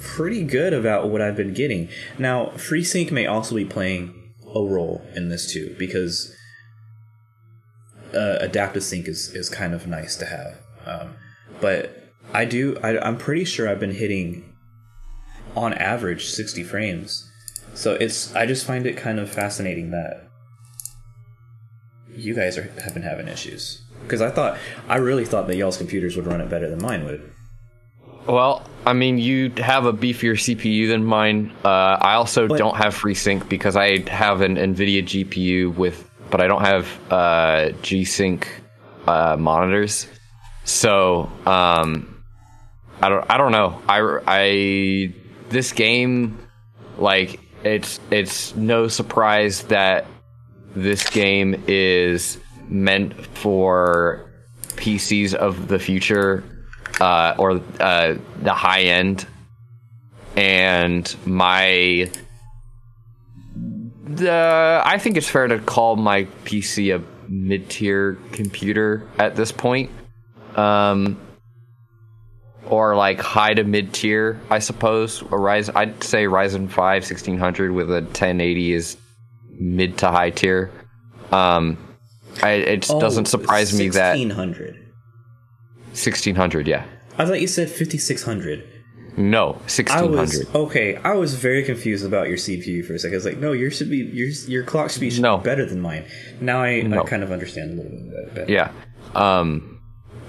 pretty good about what I've been getting. Now, FreeSync may also be playing a role in this too, because uh, adaptive sync is, is kind of nice to have. Um, but I do, I, I'm pretty sure I've been hitting on average 60 frames. So it's, I just find it kind of fascinating that you guys are, have been having issues. Because I thought, I really thought that y'all's computers would run it better than mine would. Well, I mean, you have a beefier CPU than mine. Uh, I also But- don't have FreeSync because I have an NVIDIA GPU with, but I don't have uh, G-Sync uh, monitors. So, um, I don't I don't know. I I this game like it's it's no surprise that this game is meant for PCs of the future uh, or uh, the high end and my the I think it's fair to call my PC a mid-tier computer at this point. Um or like high to mid tier, I suppose. Ryzen, I'd say Ryzen 5 1600 with a 1080 is mid to high tier. Um, I, it Oh, doesn't surprise me that 1600. 1600, yeah. I thought you said 5600. No, I 1600. was okay. I was very confused about your CPU for a second. I was like, no, yours should be your your clock speed should No. be better than mine. Now I, No. I kind of understand a little bit better. Yeah. Um,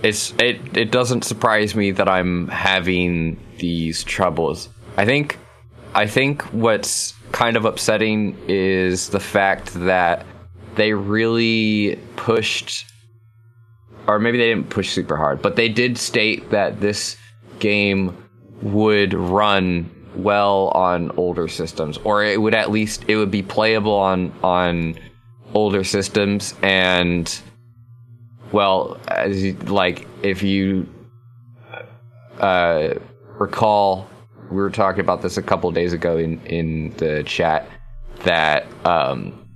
it's it it doesn't surprise me that I'm having these troubles. I think I think what's kind of upsetting is the fact that they really pushed or maybe they didn't push super hard, but they did state that this game would run well on older systems or it would at least it would be playable on on older systems. And well, as you, like if you uh, recall, we were talking about this a couple days ago in in the chat that um,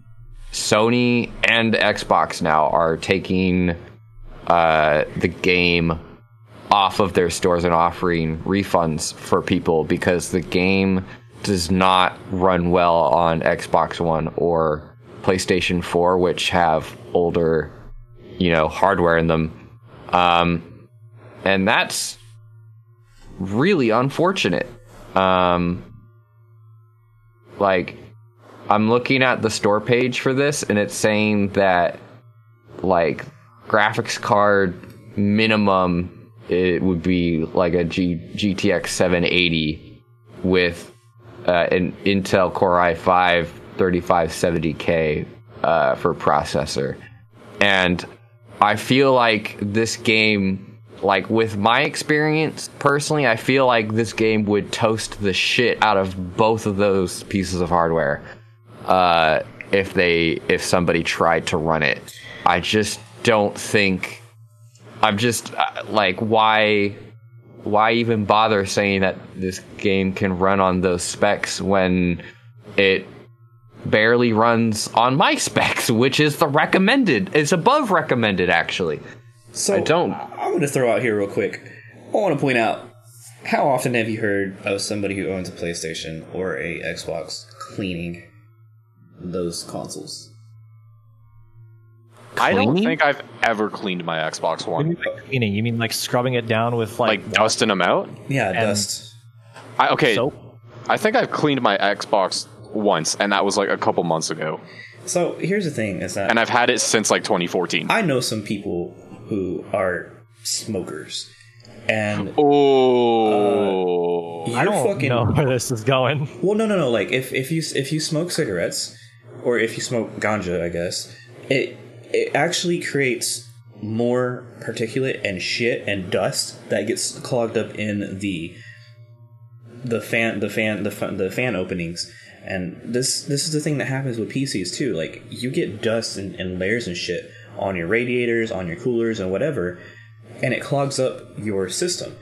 Sony and Xbox now are taking uh, the game off of their stores and offering refunds for people because the game does not run well on Xbox One or PlayStation 4, which have older you know hardware in them. Um and that's really unfortunate um like i'm looking at the store page for this and it's saying that like graphics card minimum it would be like a G- GTX 780 with uh, an Intel Core i5 3570K uh, for processor. And I feel like this game, like with my experience personally, I feel like this game would toast the shit out of both of those pieces of hardware uh, if they if somebody tried to run it. I just don't think. I'm just uh, like why why even bother saying that this game can run on those specs when it barely runs on my specs, which is the recommended. It's above recommended, actually. So I don't- I'm going to throw out here real quick. I want to point out how often have you heard of somebody who owns a PlayStation or a Xbox cleaning those consoles? I don't Cleaning? think I've ever cleaned my Xbox What do you One. mean by cleaning? You mean like scrubbing it down with like, Like dusting them out. Yeah, And- dust. I, okay, soap? I think I've cleaned my Xbox once, and that was like a couple months ago. So here's the thing: is that And I've had it since like 2014. I know some people who are smokers, and Oh, I you're don't fucking know where this is going. Well, no, no, no. Like if if you if you smoke cigarettes, or if you smoke ganja, I guess it it actually creates more particulate and shit and dust that gets clogged up in the the fan the fan the fan, the fan openings. And this this is the thing that happens with PCs too. Like you get dust and, and layers and shit on your radiators, on your coolers, and whatever, and it clogs up your system.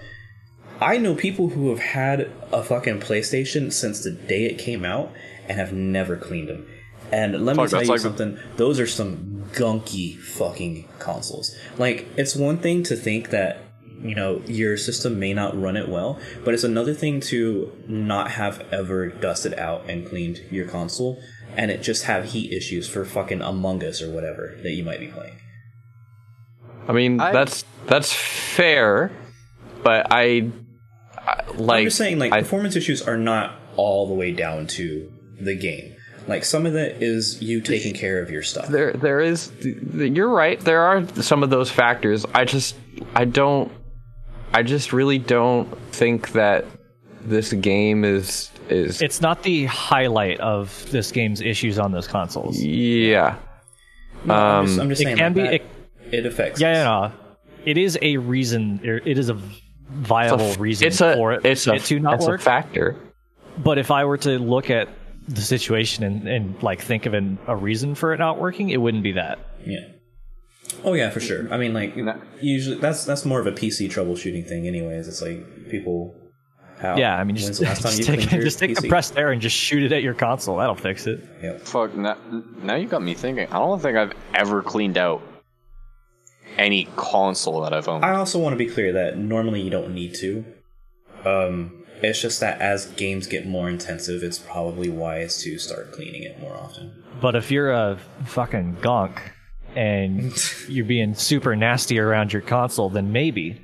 I know people who have had a fucking PlayStation since the day it came out and have never cleaned them. And let me tell you like- something, those are some gunky fucking consoles. Like, it's one thing to think that, you know, your system may not run it well, but it's another thing to not have ever dusted out and cleaned your console and it just have heat issues for fucking Among Us or whatever that you might be playing. I mean, I- that's that's fair, but I, I like. I'm just saying, like, I, performance issues are not all the way down to the game. Like, some of that is you taking care of your stuff. there there is. You're right. There are some of those factors. I just I don't. I just really don't think that this game is is. It's not the highlight of this game's issues on those consoles. yeah. No, I'm just, Um, I'm just it saying, can like, be- that, it, affects. Yeah, yeah, no. It is a reason. er, It is a viable reason it's a for it, it's a it to not it's work. a factor. But if I were to look at the situation and, and like think of an, a reason for it not working, it wouldn't be that. Yeah. Oh yeah, for sure. I mean, like usually that's that's more of a PC troubleshooting thing, anyways. It's like people. How, Yeah, I mean, when's just, the last just take, cleaned your just take PC? compressed air and just shoot it at your console. That'll fix it. Yep. Fuck, now, now you got me thinking. I don't think I've ever cleaned out any console that I've owned. I also want to be clear that normally you don't need to. Um, it's just that as games get more intensive, it's probably wise to start cleaning it more often. But if you're a fucking gonk and you're being super nasty around your console, then maybe,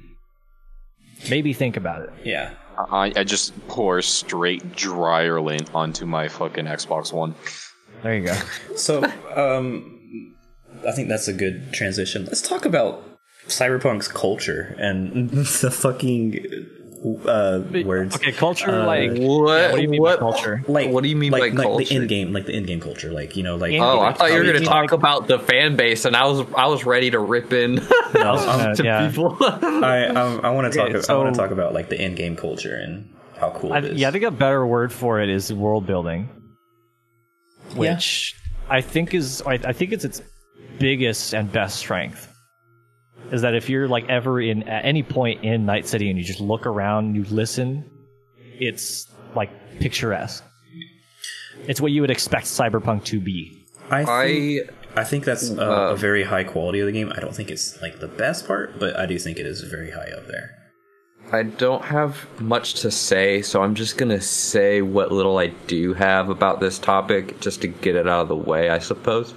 maybe think about it. Yeah. I, I just pour straight dryer lint onto my fucking Xbox One. There you go. So, um, I think that's a good transition. Let's talk about Cyberpunk's culture and the fucking uh, words. Okay, culture like What? what do you mean what, by culture? Like, what do you mean like, by like culture? the in game, like the in game culture, like you know, like Oh, I thought you were going to talk like- about the fan base, and I was I was ready to rip in Uh, to yeah. people. I I, I want to talk. Okay, I want to talk about like the in game culture and how cool I, it is. yeah, I think a better word for it is world building, which I think is I, I think it's its biggest and best strength. Is that if you're like ever in at any point in Night City and you just look around, you listen, it's like picturesque. It's what you would expect Cyberpunk to be. I think, I I think that's uh, Uh, a very high quality of the game. I don't think it's like the best part, but I do think it is very high up there. I don't have much to say, so I'm just gonna say what little I do have about this topic, just to get it out of the way, I suppose.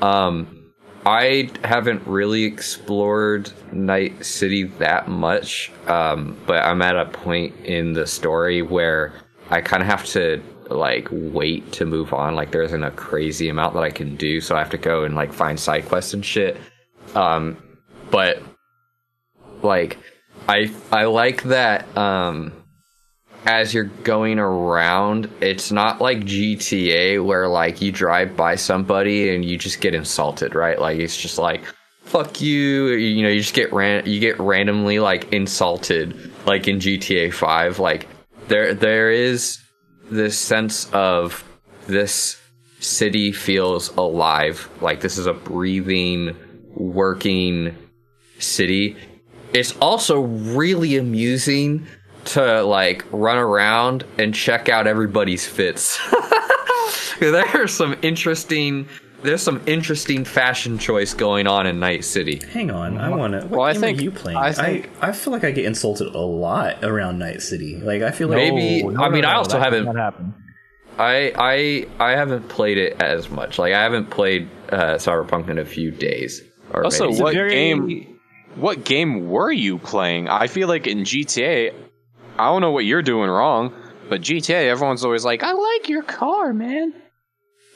Um, I haven't really explored Night City that much, um, but I'm at a point in the story where I kind of have to like wait to move on. Like there isn't a crazy amount that I can do, so I have to go and like find side quests and shit. Um, but like I I like that um as you're going around, it's not like GTA where like you drive by somebody and you just get insulted, right? Like it's just like fuck you, you know, you just get ran you get randomly like insulted like in GTA 5 like there there is this sense of this city feels alive, like this is a breathing working city. It's also really amusing to like run around and check out everybody's fits. There's some interesting there's some interesting fashion choice going on in Night City. Hang on, I want to. What Well, I game think- are you playing? I I, think- I feel like I get insulted a lot around Night City. Like I feel like Maybe- I mean, I also haven't- Not happen. I I I haven't played it as much. Like I haven't played uh, Cyberpunk in a few days. Or Also, maybe- what very- game? What game were you playing? I feel like in GTA, I don't know what you're doing wrong, but GTA, everyone's always like, "I like your car, man.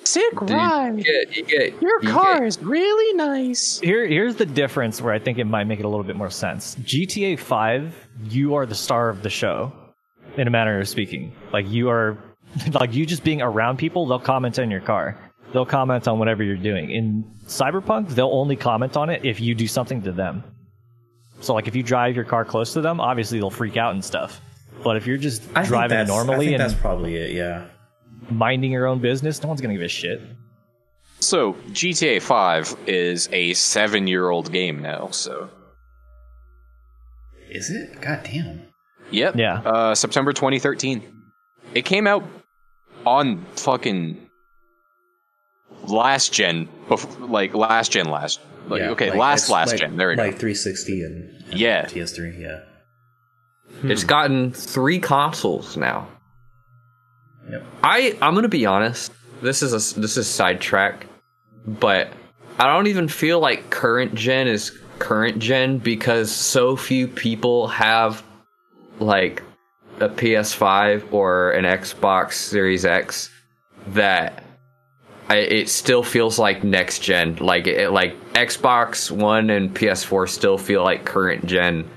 Sick you ride. get you get Your you car get- is really nice." Here, here's the difference where I think it might make it a little bit more sense. GTA 5, you are the star of the show, in a manner of speaking. Like you are, like you just being around people, they'll comment on your car. They'll comment on whatever you're doing. In Cyberpunk, they'll only comment on it if you do something to them. So, like if you drive your car close to them, obviously they'll freak out and stuff. But if you're just I think driving I normally think and that's probably it. Yeah. minding your own business, no one's gonna give a shit. So GTA 5 is a seven-year-old game now. So, Is it? God damn. yep, Yeah. Uh, September 2013. It came out on fucking last gen, bef- like last gen, last. Like, Yeah, okay, like, last last like- gen. There we Like go. 360 and, and Yeah. PS3. Yeah. It's hmm. gotten three consoles now. Yep. I I'm gonna be honest. This is a this is sidetrack, but I don't even feel like current gen is current gen because so few people have like a PS5 or an Xbox Series X that I, it still feels like next gen. Like it, like Xbox One and PS4 still feel like current gen.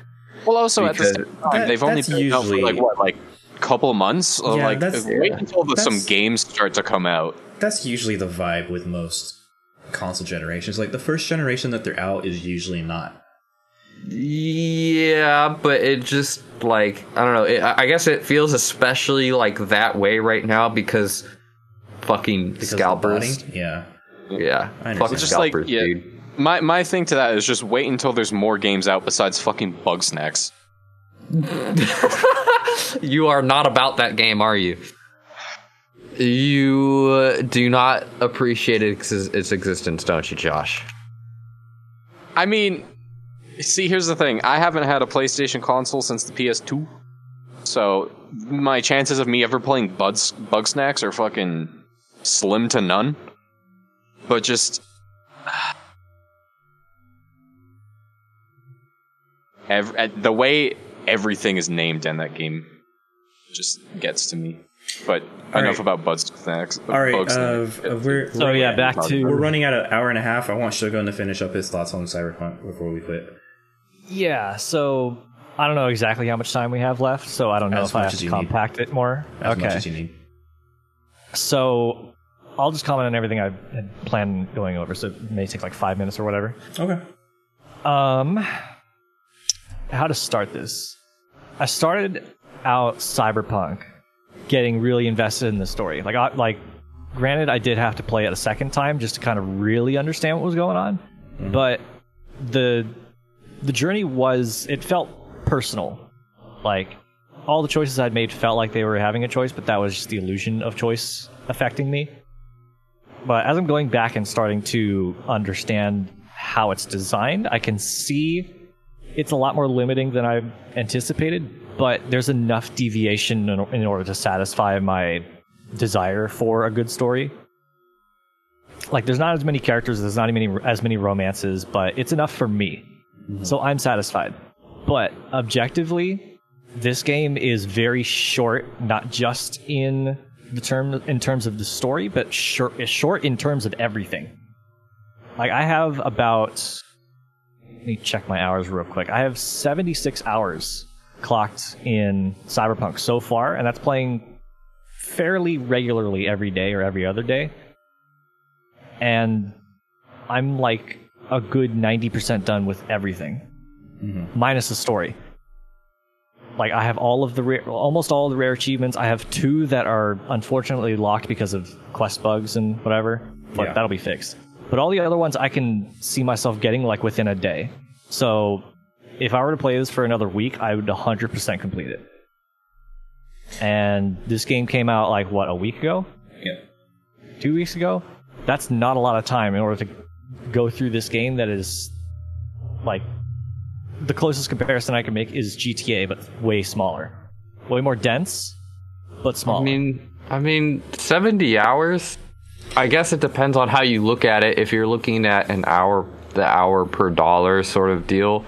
Well, also at the same time, that- they've only that's been out for like usually- what, like couple months. Yeah, like that's- wait until the, some games start to come out. That's usually the vibe with most console generations. Like the first generation that they're out is usually not Yeah, but it just like I don't know. It, I I guess it feels especially like that way right now because fucking Because of the body? scalpers. Yeah. Yeah, I fucking It's just like yeah. dude. My my thing to that is just wait until there's more games out besides fucking Bugsnax. You are not about that game, are you? You uh, do not appreciate its, its existence, don't you, Josh? I mean, see, here's the thing. I haven't had a PlayStation console since the PS2, so my chances of me ever playing Buds, Bugsnax are fucking slim to none. But just. Ev- uh, the way everything is named in that game just gets to me. But All enough right. about Bugsnax. All right. Bug Uh, Snacks. uh, we're, So we're- yeah, back to We're running out an hour and a half. I want Shogun to finish up his thoughts on Cyberpunk before we quit. yeah. So I don't know exactly how much time we have left, so I don't know As if I much have to you need. compact it more. As okay. much as you need. So I'll just comment on everything I had planned going over. So it may take like five minutes or whatever. Okay. Um, how to start this? I started out Cyberpunk, getting really invested in the story. Like, I, like, granted, I did have to play it a second time just to kind of really understand what was going on, mm-hmm. but the the journey was it felt personal. Like, all the choices I'd made felt like they were having a choice, but that was just the illusion of choice affecting me. But as I'm going back and starting to understand how it's designed, I can see it's a lot more limiting than I anticipated, but there's enough deviation in, in order to satisfy my desire for a good story. Like, there's not as many characters, there's not many as many romances, but it's enough for me. Mm-hmm. So I'm satisfied. But objectively, this game is very short, not just in the term in terms of the story, but short short in terms of everything. Like I have about me check my hours real quick. I have 76 hours clocked in Cyberpunk so far, and that's playing fairly regularly every day or every other day. And I'm like a good 90% done with everything, mm-hmm. minus the story. Like I have all of the rare, almost all of the rare achievements. I have two that are unfortunately locked because of quest bugs and whatever, but Yeah. that'll be fixed. But all the other ones I can see myself getting like within a day. So if I were to play this for another week, I would 100% complete it. And this game came out like what a week ago, Yeah. two weeks ago. That's not a lot of time in order to go through this game that is like the closest comparison I can make is GTA, but way smaller, way more dense, but smaller. I mean, I mean, seventy hours. I guess it depends on how you look at it. If you're looking at an hour, the hour per dollar sort of deal,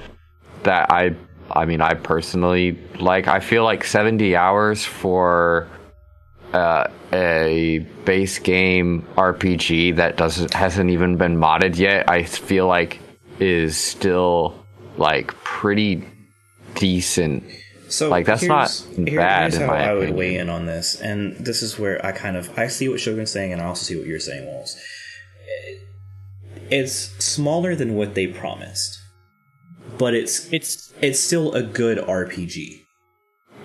that I, I mean, I personally like. I feel like seventy hours for uh, a base game RPG that doesn't hasn't even been modded yet. I feel like is still like pretty decent. So Like, that's here's- not here- bad, Here's in how my I would opinion. weigh in on this, and this is where I kind of I see what Shogun's saying, and I also see what you're saying, Walls. It's smaller than what they promised, but it's it's it's still a good RPG.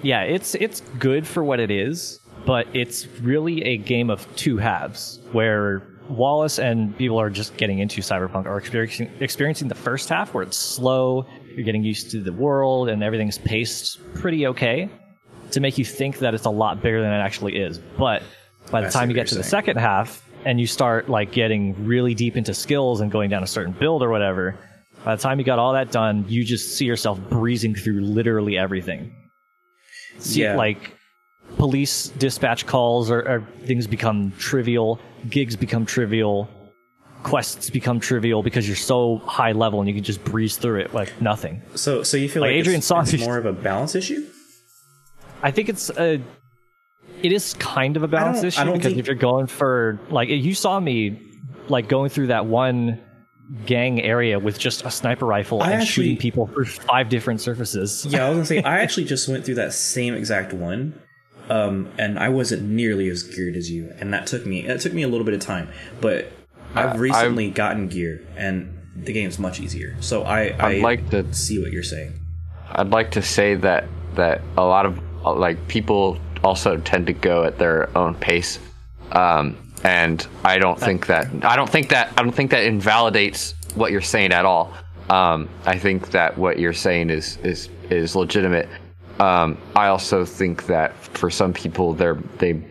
yeah, it's it's good for what it is, but it's really a game of two halves where Wallace and people are just getting into Cyberpunk are experiencing experiencing the first half where it's slow, you're getting used to the world and everything's paced pretty okay to make you think that it's a lot bigger than it actually is. But by the I time you get to the second half and you start like getting really deep into skills and going down a certain build or whatever, by the time you got all that done, you just see yourself breezing through literally everything. See, Yeah. like police dispatch calls or, or things become trivial, gigs become trivial, quests become trivial because you're so high level and you can just breeze through it like nothing. So so you feel Like like, Adrian it's, it's more of a balance issue? I think it's a. It is kind of a balance issue because think- if you're going for like you saw me like going through that one gang area with just a sniper rifle I and actually- shooting people through five different surfaces. Yeah, I was gonna say I actually just went through that same exact one, um, and I wasn't nearly as geared as you, and that took me it took me a little bit of time, but I've recently gotten gear, and the game's much easier. So I I I'd like to see what you're saying. I'd like to say that that a lot of like people also tend to go at their own pace, um, and I don't think that I don't think that I don't think that invalidates what you're saying at all. Um, I think that what you're saying is is is legitimate. Um, I also think that for some people, they're they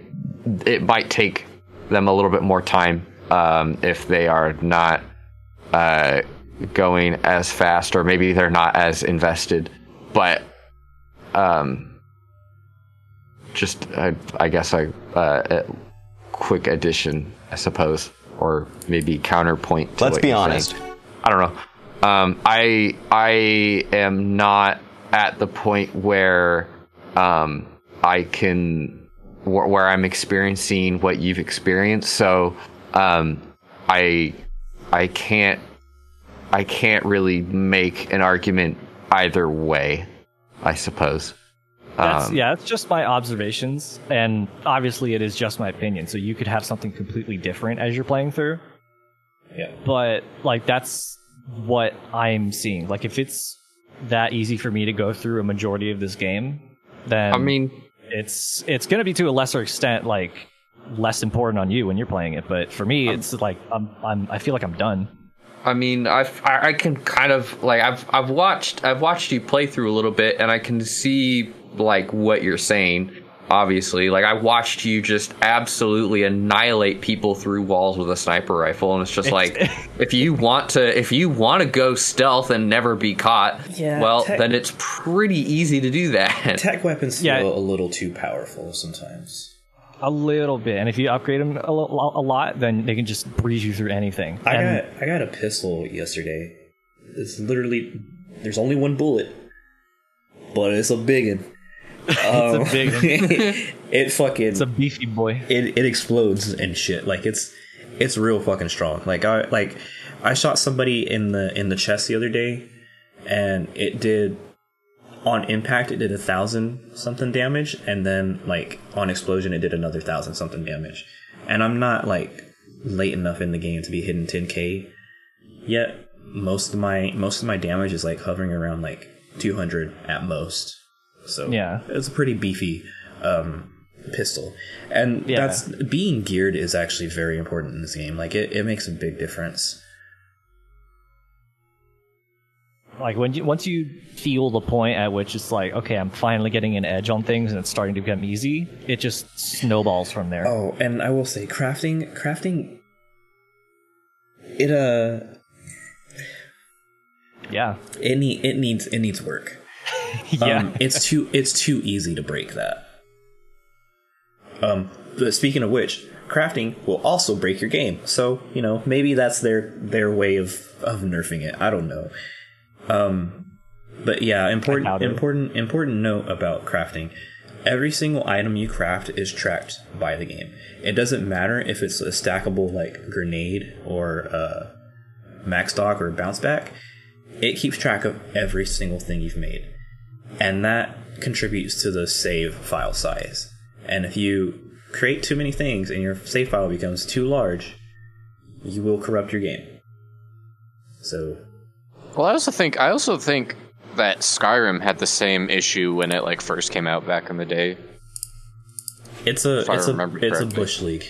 it might take them a little bit more time um, if they are not uh, going as fast or maybe they're not as invested but um just i, I guess i uh, a quick addition i suppose or maybe counterpoint to Let's be honest. saying. i don't know um i i am not at the point where um i can wh- where i'm experiencing what you've experienced so um i i can't I can't really make an argument either way, I suppose. That's, Um, yeah, it's just my observations, and obviously it is just my opinion. So you could have something completely different as you're playing through. Yeah. But like that's what I'm seeing. Like if it's that easy for me to go through a majority of this game, then I mean, it's it's going to be to a lesser extent like less important on you when you're playing it. But for me, um, it's like I'm I'm I feel like I'm done. I mean, I've, I I can kind of like I've I've watched I've watched you play through a little bit, and I can see like what you're saying. Obviously, like I watched you just absolutely annihilate people through walls with a sniper rifle, and it's just like if you want to if you want to go stealth and never be caught, Yeah, well tech- then it's pretty easy to do that. Tech weapons Yeah. feel a little too powerful sometimes. A little bit, and if you upgrade them a, lo- a lot, then they can just breeze you through anything. I And- got I got a pistol yesterday. It's literally there's only one bullet, but it's a big one. it's a big, one. it fucking it's a beefy boy. it, it explodes and shit. Like it's it's real fucking strong. Like I like I shot somebody in the in the chest the other day, and it did on impact it did a thousand something damage, and then like on explosion it did another thousand something damage. And I'm not like late enough in the game to be hitting 10k yet. Most of my most of my damage is like hovering around like 200 at most. So Yeah. it's a pretty beefy um, pistol, and Yeah. that's being geared is actually very important in this game. Like it, it makes a big difference. Like when you once you feel the point at which it's like, okay, I'm finally getting an edge on things and it's starting to become easy, it just snowballs from there. Oh, and I will say, crafting, crafting, it uh, Yeah, it need it needs it needs work. yeah. Um, it's too it's too easy to break that. Um, but speaking of which, crafting will also break your game. So you know maybe that's their their way of of nerfing it. I don't know. Um, but yeah, important important important note about crafting. Every single item you craft is tracked by the game. It doesn't matter if it's a stackable like grenade or uh, max stock or bounce back. It keeps track of every single thing you've made and that contributes to the save file size. And if you create too many things and your save file becomes too large, you will corrupt your game. So Well, I also think I also think that Skyrim had the same issue when it like first came out back in the day. it's a If it's a remember it's a bush league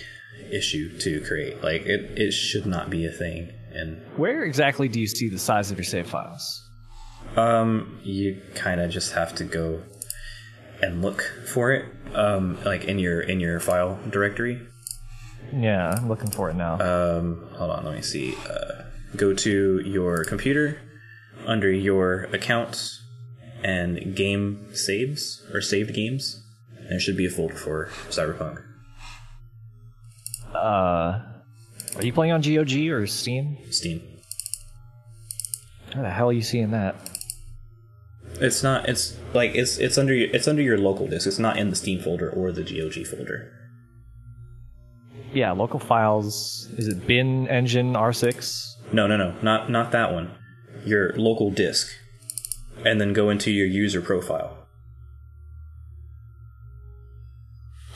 issue to create. Like it, it should not be a thing. And Where exactly do you see the size of your save files? um you kind of just have to go and look for it um like in your in your file directory. Yeah, I'm looking for it now. um, hold on, let me see. Uh, go to your computer under your accounts and game saves or saved games. There should be a folder for Cyberpunk. Uh, are you playing on GOG or Steam? Steam. How the hell are you seeing that? It's not. It's like it's it's under your, it's under your local disk. It's not in the Steam folder or the GOG folder. Yeah, local files. Is it bin engine R6? No, no, no, not not that one. Your local disk, and then go into your user profile.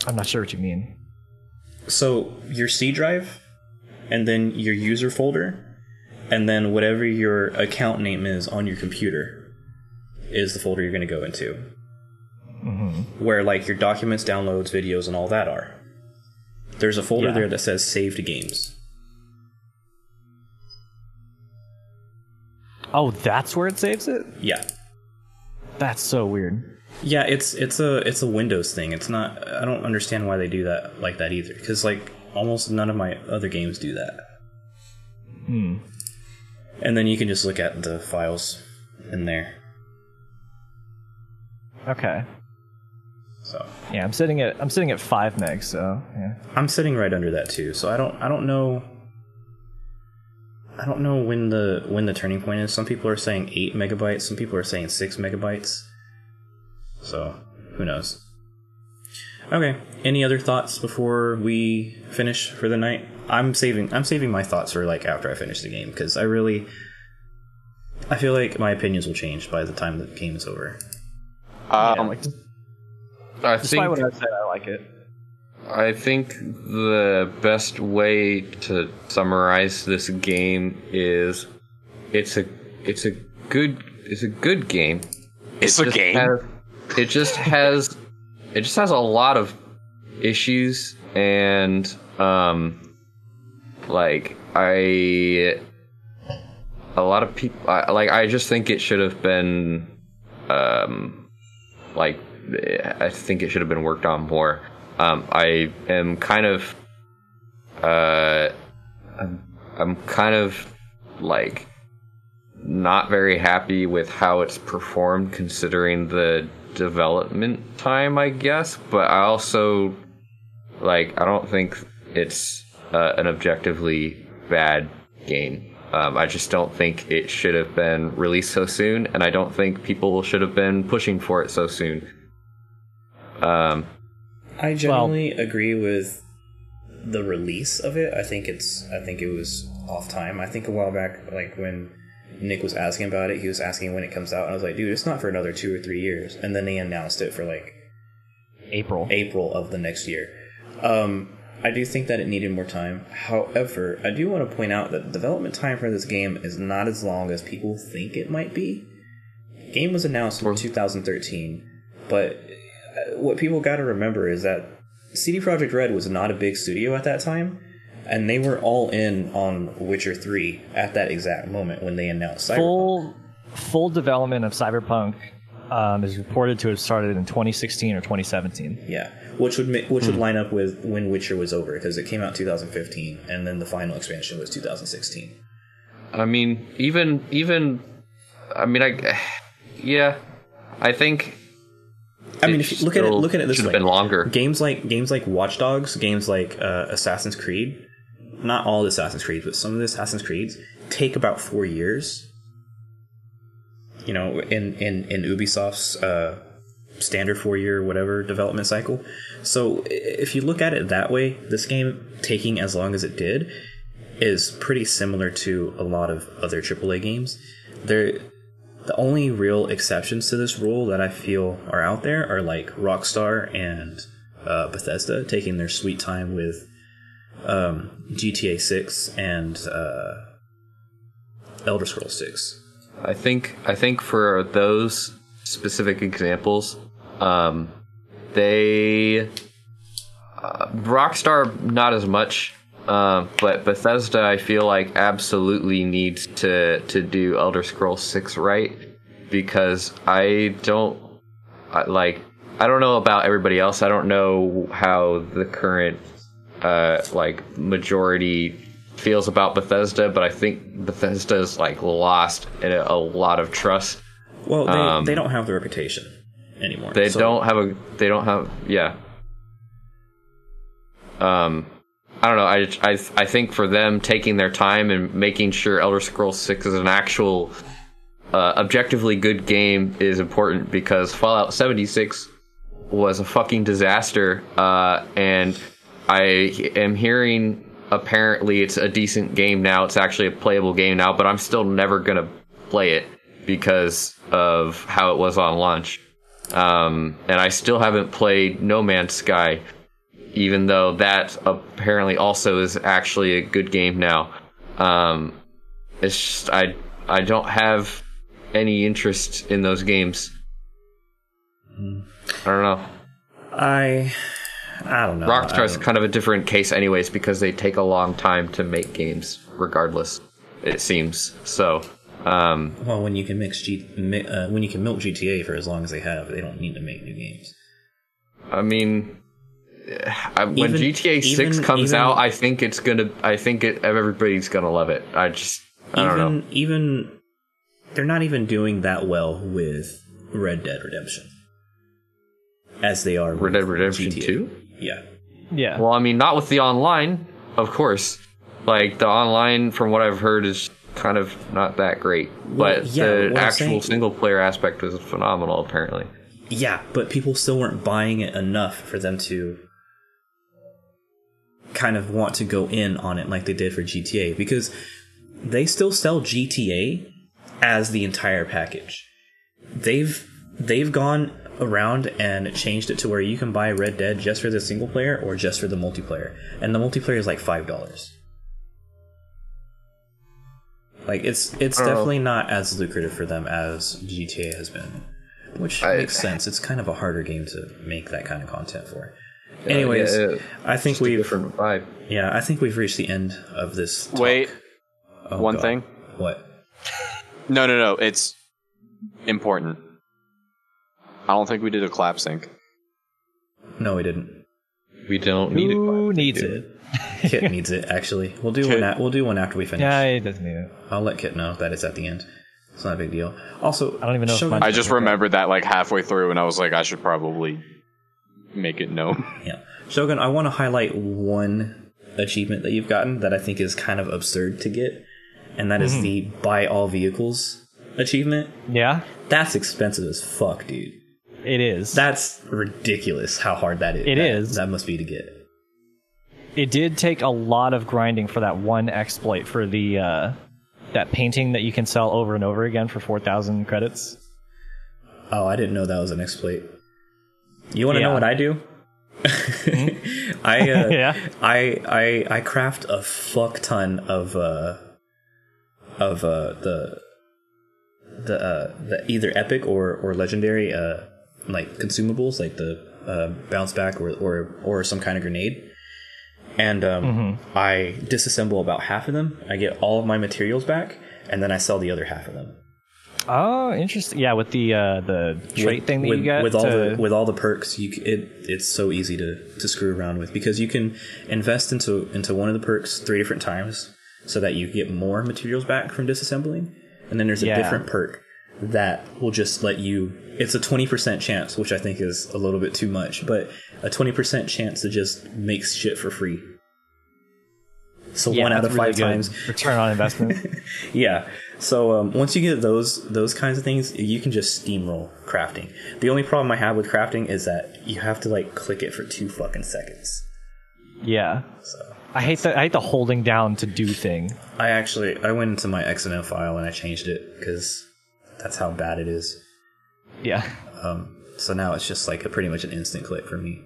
I'm not sure what you mean. So your C drive, and then your user folder, and then whatever your account name is on your computer is the folder you're going to go into. Mm-hmm. Where like your documents, downloads, videos, and all that are. There's a folder Yeah. there that says saved games. Oh, that's where it saves it. Yeah. That's so weird. Yeah, it's it's a it's a Windows thing. It's not. I don't understand why they do that like that either. Because like almost none of my other games do that. Hmm. And then you can just look at the files in there. Okay. So Yeah, I'm sitting at I'm sitting at five megs. So yeah. I'm sitting right under that too. So I don't I don't know. I don't know when the when the turning point is. Some people are saying eight megabytes. Some people are saying six megabytes. So who knows? Okay. Any other thoughts before we finish for the night? I'm saving I'm saving my thoughts for like after I finish the game because I really I feel like my opinions will change by the time the game is over. yeah Um, like, I despite think what I said, I like it. I think the best way to summarize this game is it's a it's a good it's a good game. It's It a game. has- it just has it just has a lot of issues and um like I a lot of people I, like I just think it should have been um like I think it should have been worked on more. Um, I am kind of uh, I'm, I'm kind of like not very happy with how it's performed considering the development time, I guess. But I also like I don't think it's uh, an objectively bad game. Um, I just don't think it should have been released so soon, and I don't think people should have been pushing for it so soon. Um, I generally agree with the release of it. I think it's I think it was off time. I think a while back, like when Nick was asking about it, he was asking when it comes out, and I was like, dude, it's not for another two or three years. And then they announced it for like April. April of the next year. Um, I do think that it needed more time. However, I do want to point out that the development time for this game is not as long as people think it might be. The game was announced in 2013, but what people got to remember is that CD Projekt Red was not a big studio at that time, and they were all in on Witcher 3 at that exact moment when they announced Cyberpunk. full full development of Cyberpunk um, is reported to have started in 2016 or 2017. Yeah, which would ma- which would line up with when Witcher was over because it came out 2015, and then the final expansion was 2016. I mean, even even, I mean, I, yeah, I think. I mean, if you look at it, look at it this should way: have been longer. games like games like Watch Dogs, games like uh, Assassin's Creed, not all the Assassin's Creeds, but some of the Assassin's Creeds take about four years. You know, in in in Ubisoft's uh, standard four year whatever development cycle. So if you look at it that way, this game taking as long as it did is pretty similar to a lot of other AAA games. There, the only real exceptions to this rule that I feel are out there are like Rockstar and uh, Bethesda taking their sweet time with um, GTA 6 and uh, Elder Scrolls 6. I think I think for those specific examples, um, they uh, Rockstar not as much, uh, but Bethesda I feel like absolutely needs to to do Elder Scrolls Six right because I don't I, like I don't know about everybody else. I don't know how the current uh, like majority feels about Bethesda, but I think Bethesda's like lost a, a lot of trust. Well, they, Um, they don't have the reputation anymore. They so- don't have a. They don't have. Yeah. Um, I don't know. I, I I think for them taking their time and making sure Elder Scrolls Six is an actual, uh, objectively good game is important because Fallout seventy six was a fucking disaster. Uh, and I am hearing apparently it's a decent game now. It's actually a playable game now, but I'm still never gonna play it because of how it was on launch. Um, and I still haven't played No Man's Sky, even though that apparently also is actually a good game now. Um, It's just I I don't have any interest in those games. I don't know. I I don't know. Rockstar's I- kind of a different case, anyways, because they take a long time to make games, regardless. It seems so. Um, well, when you can mix G, mi- uh, when you can milk GTA for as long as they have, they don't need to make new games. I mean, I, when Even- GTA Six even- comes even- out, I think it's gonna. I think it, everybody's gonna love it. I just. I don't even know. even they're not even doing that well with Red Dead Redemption as they are. Red with Dead Redemption Two. Yeah, Yeah. Well, I mean, not with the online, of course. Like the online, from what I've heard, is kind of not that great. Well, But yeah, the actual saying- single player aspect was phenomenal. Apparently, yeah, but people still weren't buying it enough for them to kind of want to go in on it like they did for GTA because they still sell GTA as the entire package. They've they've gone around and changed it to where you can buy Red Dead just for the single player or just for the multiplayer. And the multiplayer is like five dollars. Like it's it's know. definitely not as lucrative for them as GTA has been. Which I- makes sense. It's kind of a harder game to make that kind of content for. Anyways, yeah, yeah. I think we've different vibe. yeah, I think we've reached the end of this. talk. Wait, Oh, one God. thing. What? No, no, no. It's important. I don't think we did a clap sync. No, we didn't. We don't need Who it. needs it? Kit needs it actually. We'll do Kit. one. A- we'll do one after we finish. Yeah, he doesn't need it. I'll let Kit know that it's at the end. It's not a big deal. Also, I don't even know Shogun- mine- I just remembered that like halfway through, and I was like, I should probably make it known. Yeah, Shogun. I want to highlight one achievement that you've gotten that I think is kind of absurd to get, and that is Mm-hmm. the buy all vehicles achievement. Yeah, That's expensive as fuck, dude. it is. That's ridiculous. How hard that is. It that, is. That must be to get. it did take a lot of grinding for that one exploit for the uh, that painting that you can sell over and over again for four thousand credits. Oh, I didn't know that was an exploit. You want to Yeah. know what I do? I uh, Yeah. I I I craft a fuck ton of uh of uh the the uh the either epic or or legendary uh like consumables like the uh, bounce back or or or some kind of grenade. And um, I disassemble about half of them. I get all of my materials back, and then I sell the other half of them. Oh, interesting. Yeah, with the uh, the trait with, thing that with, you get with all to- the with all the perks you it it's so easy to to screw around with because you can invest into into one of the perks three different times so that you get more materials back from disassembling and then there's a Yeah. different perk that will just let you it's a 20% chance which i think is a little bit too much but a 20% chance to just make shit for free so yeah, one out of five really times return on investment. yeah. So um, once you get those those kinds of things, you can just steamroll crafting. The only problem I have with crafting is that you have to like click it for two fucking seconds. yeah, So I hate the I hate the holding down to do thing. I actually I went into my XML file and I changed it because that's how bad it is. Yeah. Um, so now it's just like a pretty much an instant click for me.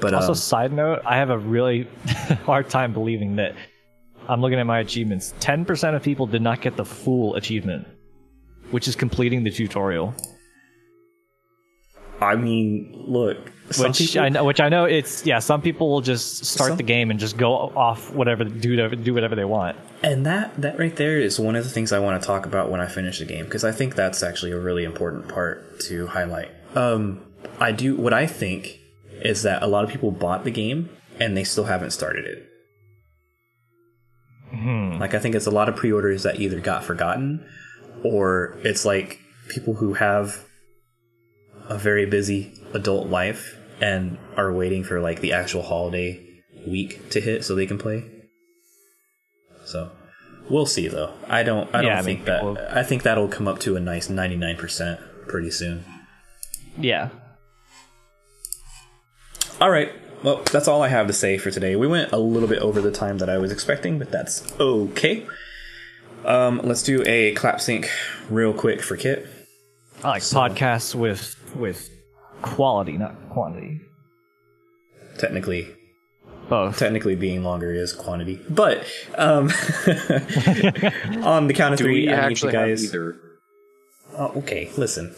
But Also, um, side note, I have a really hard time believing that I'm looking at my achievements. Ten percent of people did not get the full achievement, which is completing the tutorial. I mean, look, some Which people, I know, which I know, it's yeah. Some people will just start Some- the game and just go off whatever, do whatever, do whatever they want. And that that right there is one of the things I want to talk about when I finish the game because I think that's actually a really important part to highlight. Um, I do what I think is that a lot of people bought the game and they still haven't started it. Mm-hmm. Like I think it's a lot of pre-orders that either got forgotten or it's like people who have a very busy adult life and are waiting for like the actual holiday week to hit so they can play. So we'll see though. I don't. I don't Yeah, I mean, think that. people- I think that'll come up to a nice ninety nine percent pretty soon. Yeah. All right. Well, that's all I have to say for today. We went a little bit over the time that I was expecting, but that's okay. Um, let's do a clap sync real quick for Kit. I like podcasts with with quality, not quantity. Technically, Both. technically being longer is quantity. But um, on the count of Do three, we I need you actually have guys. either? Oh, okay, listen.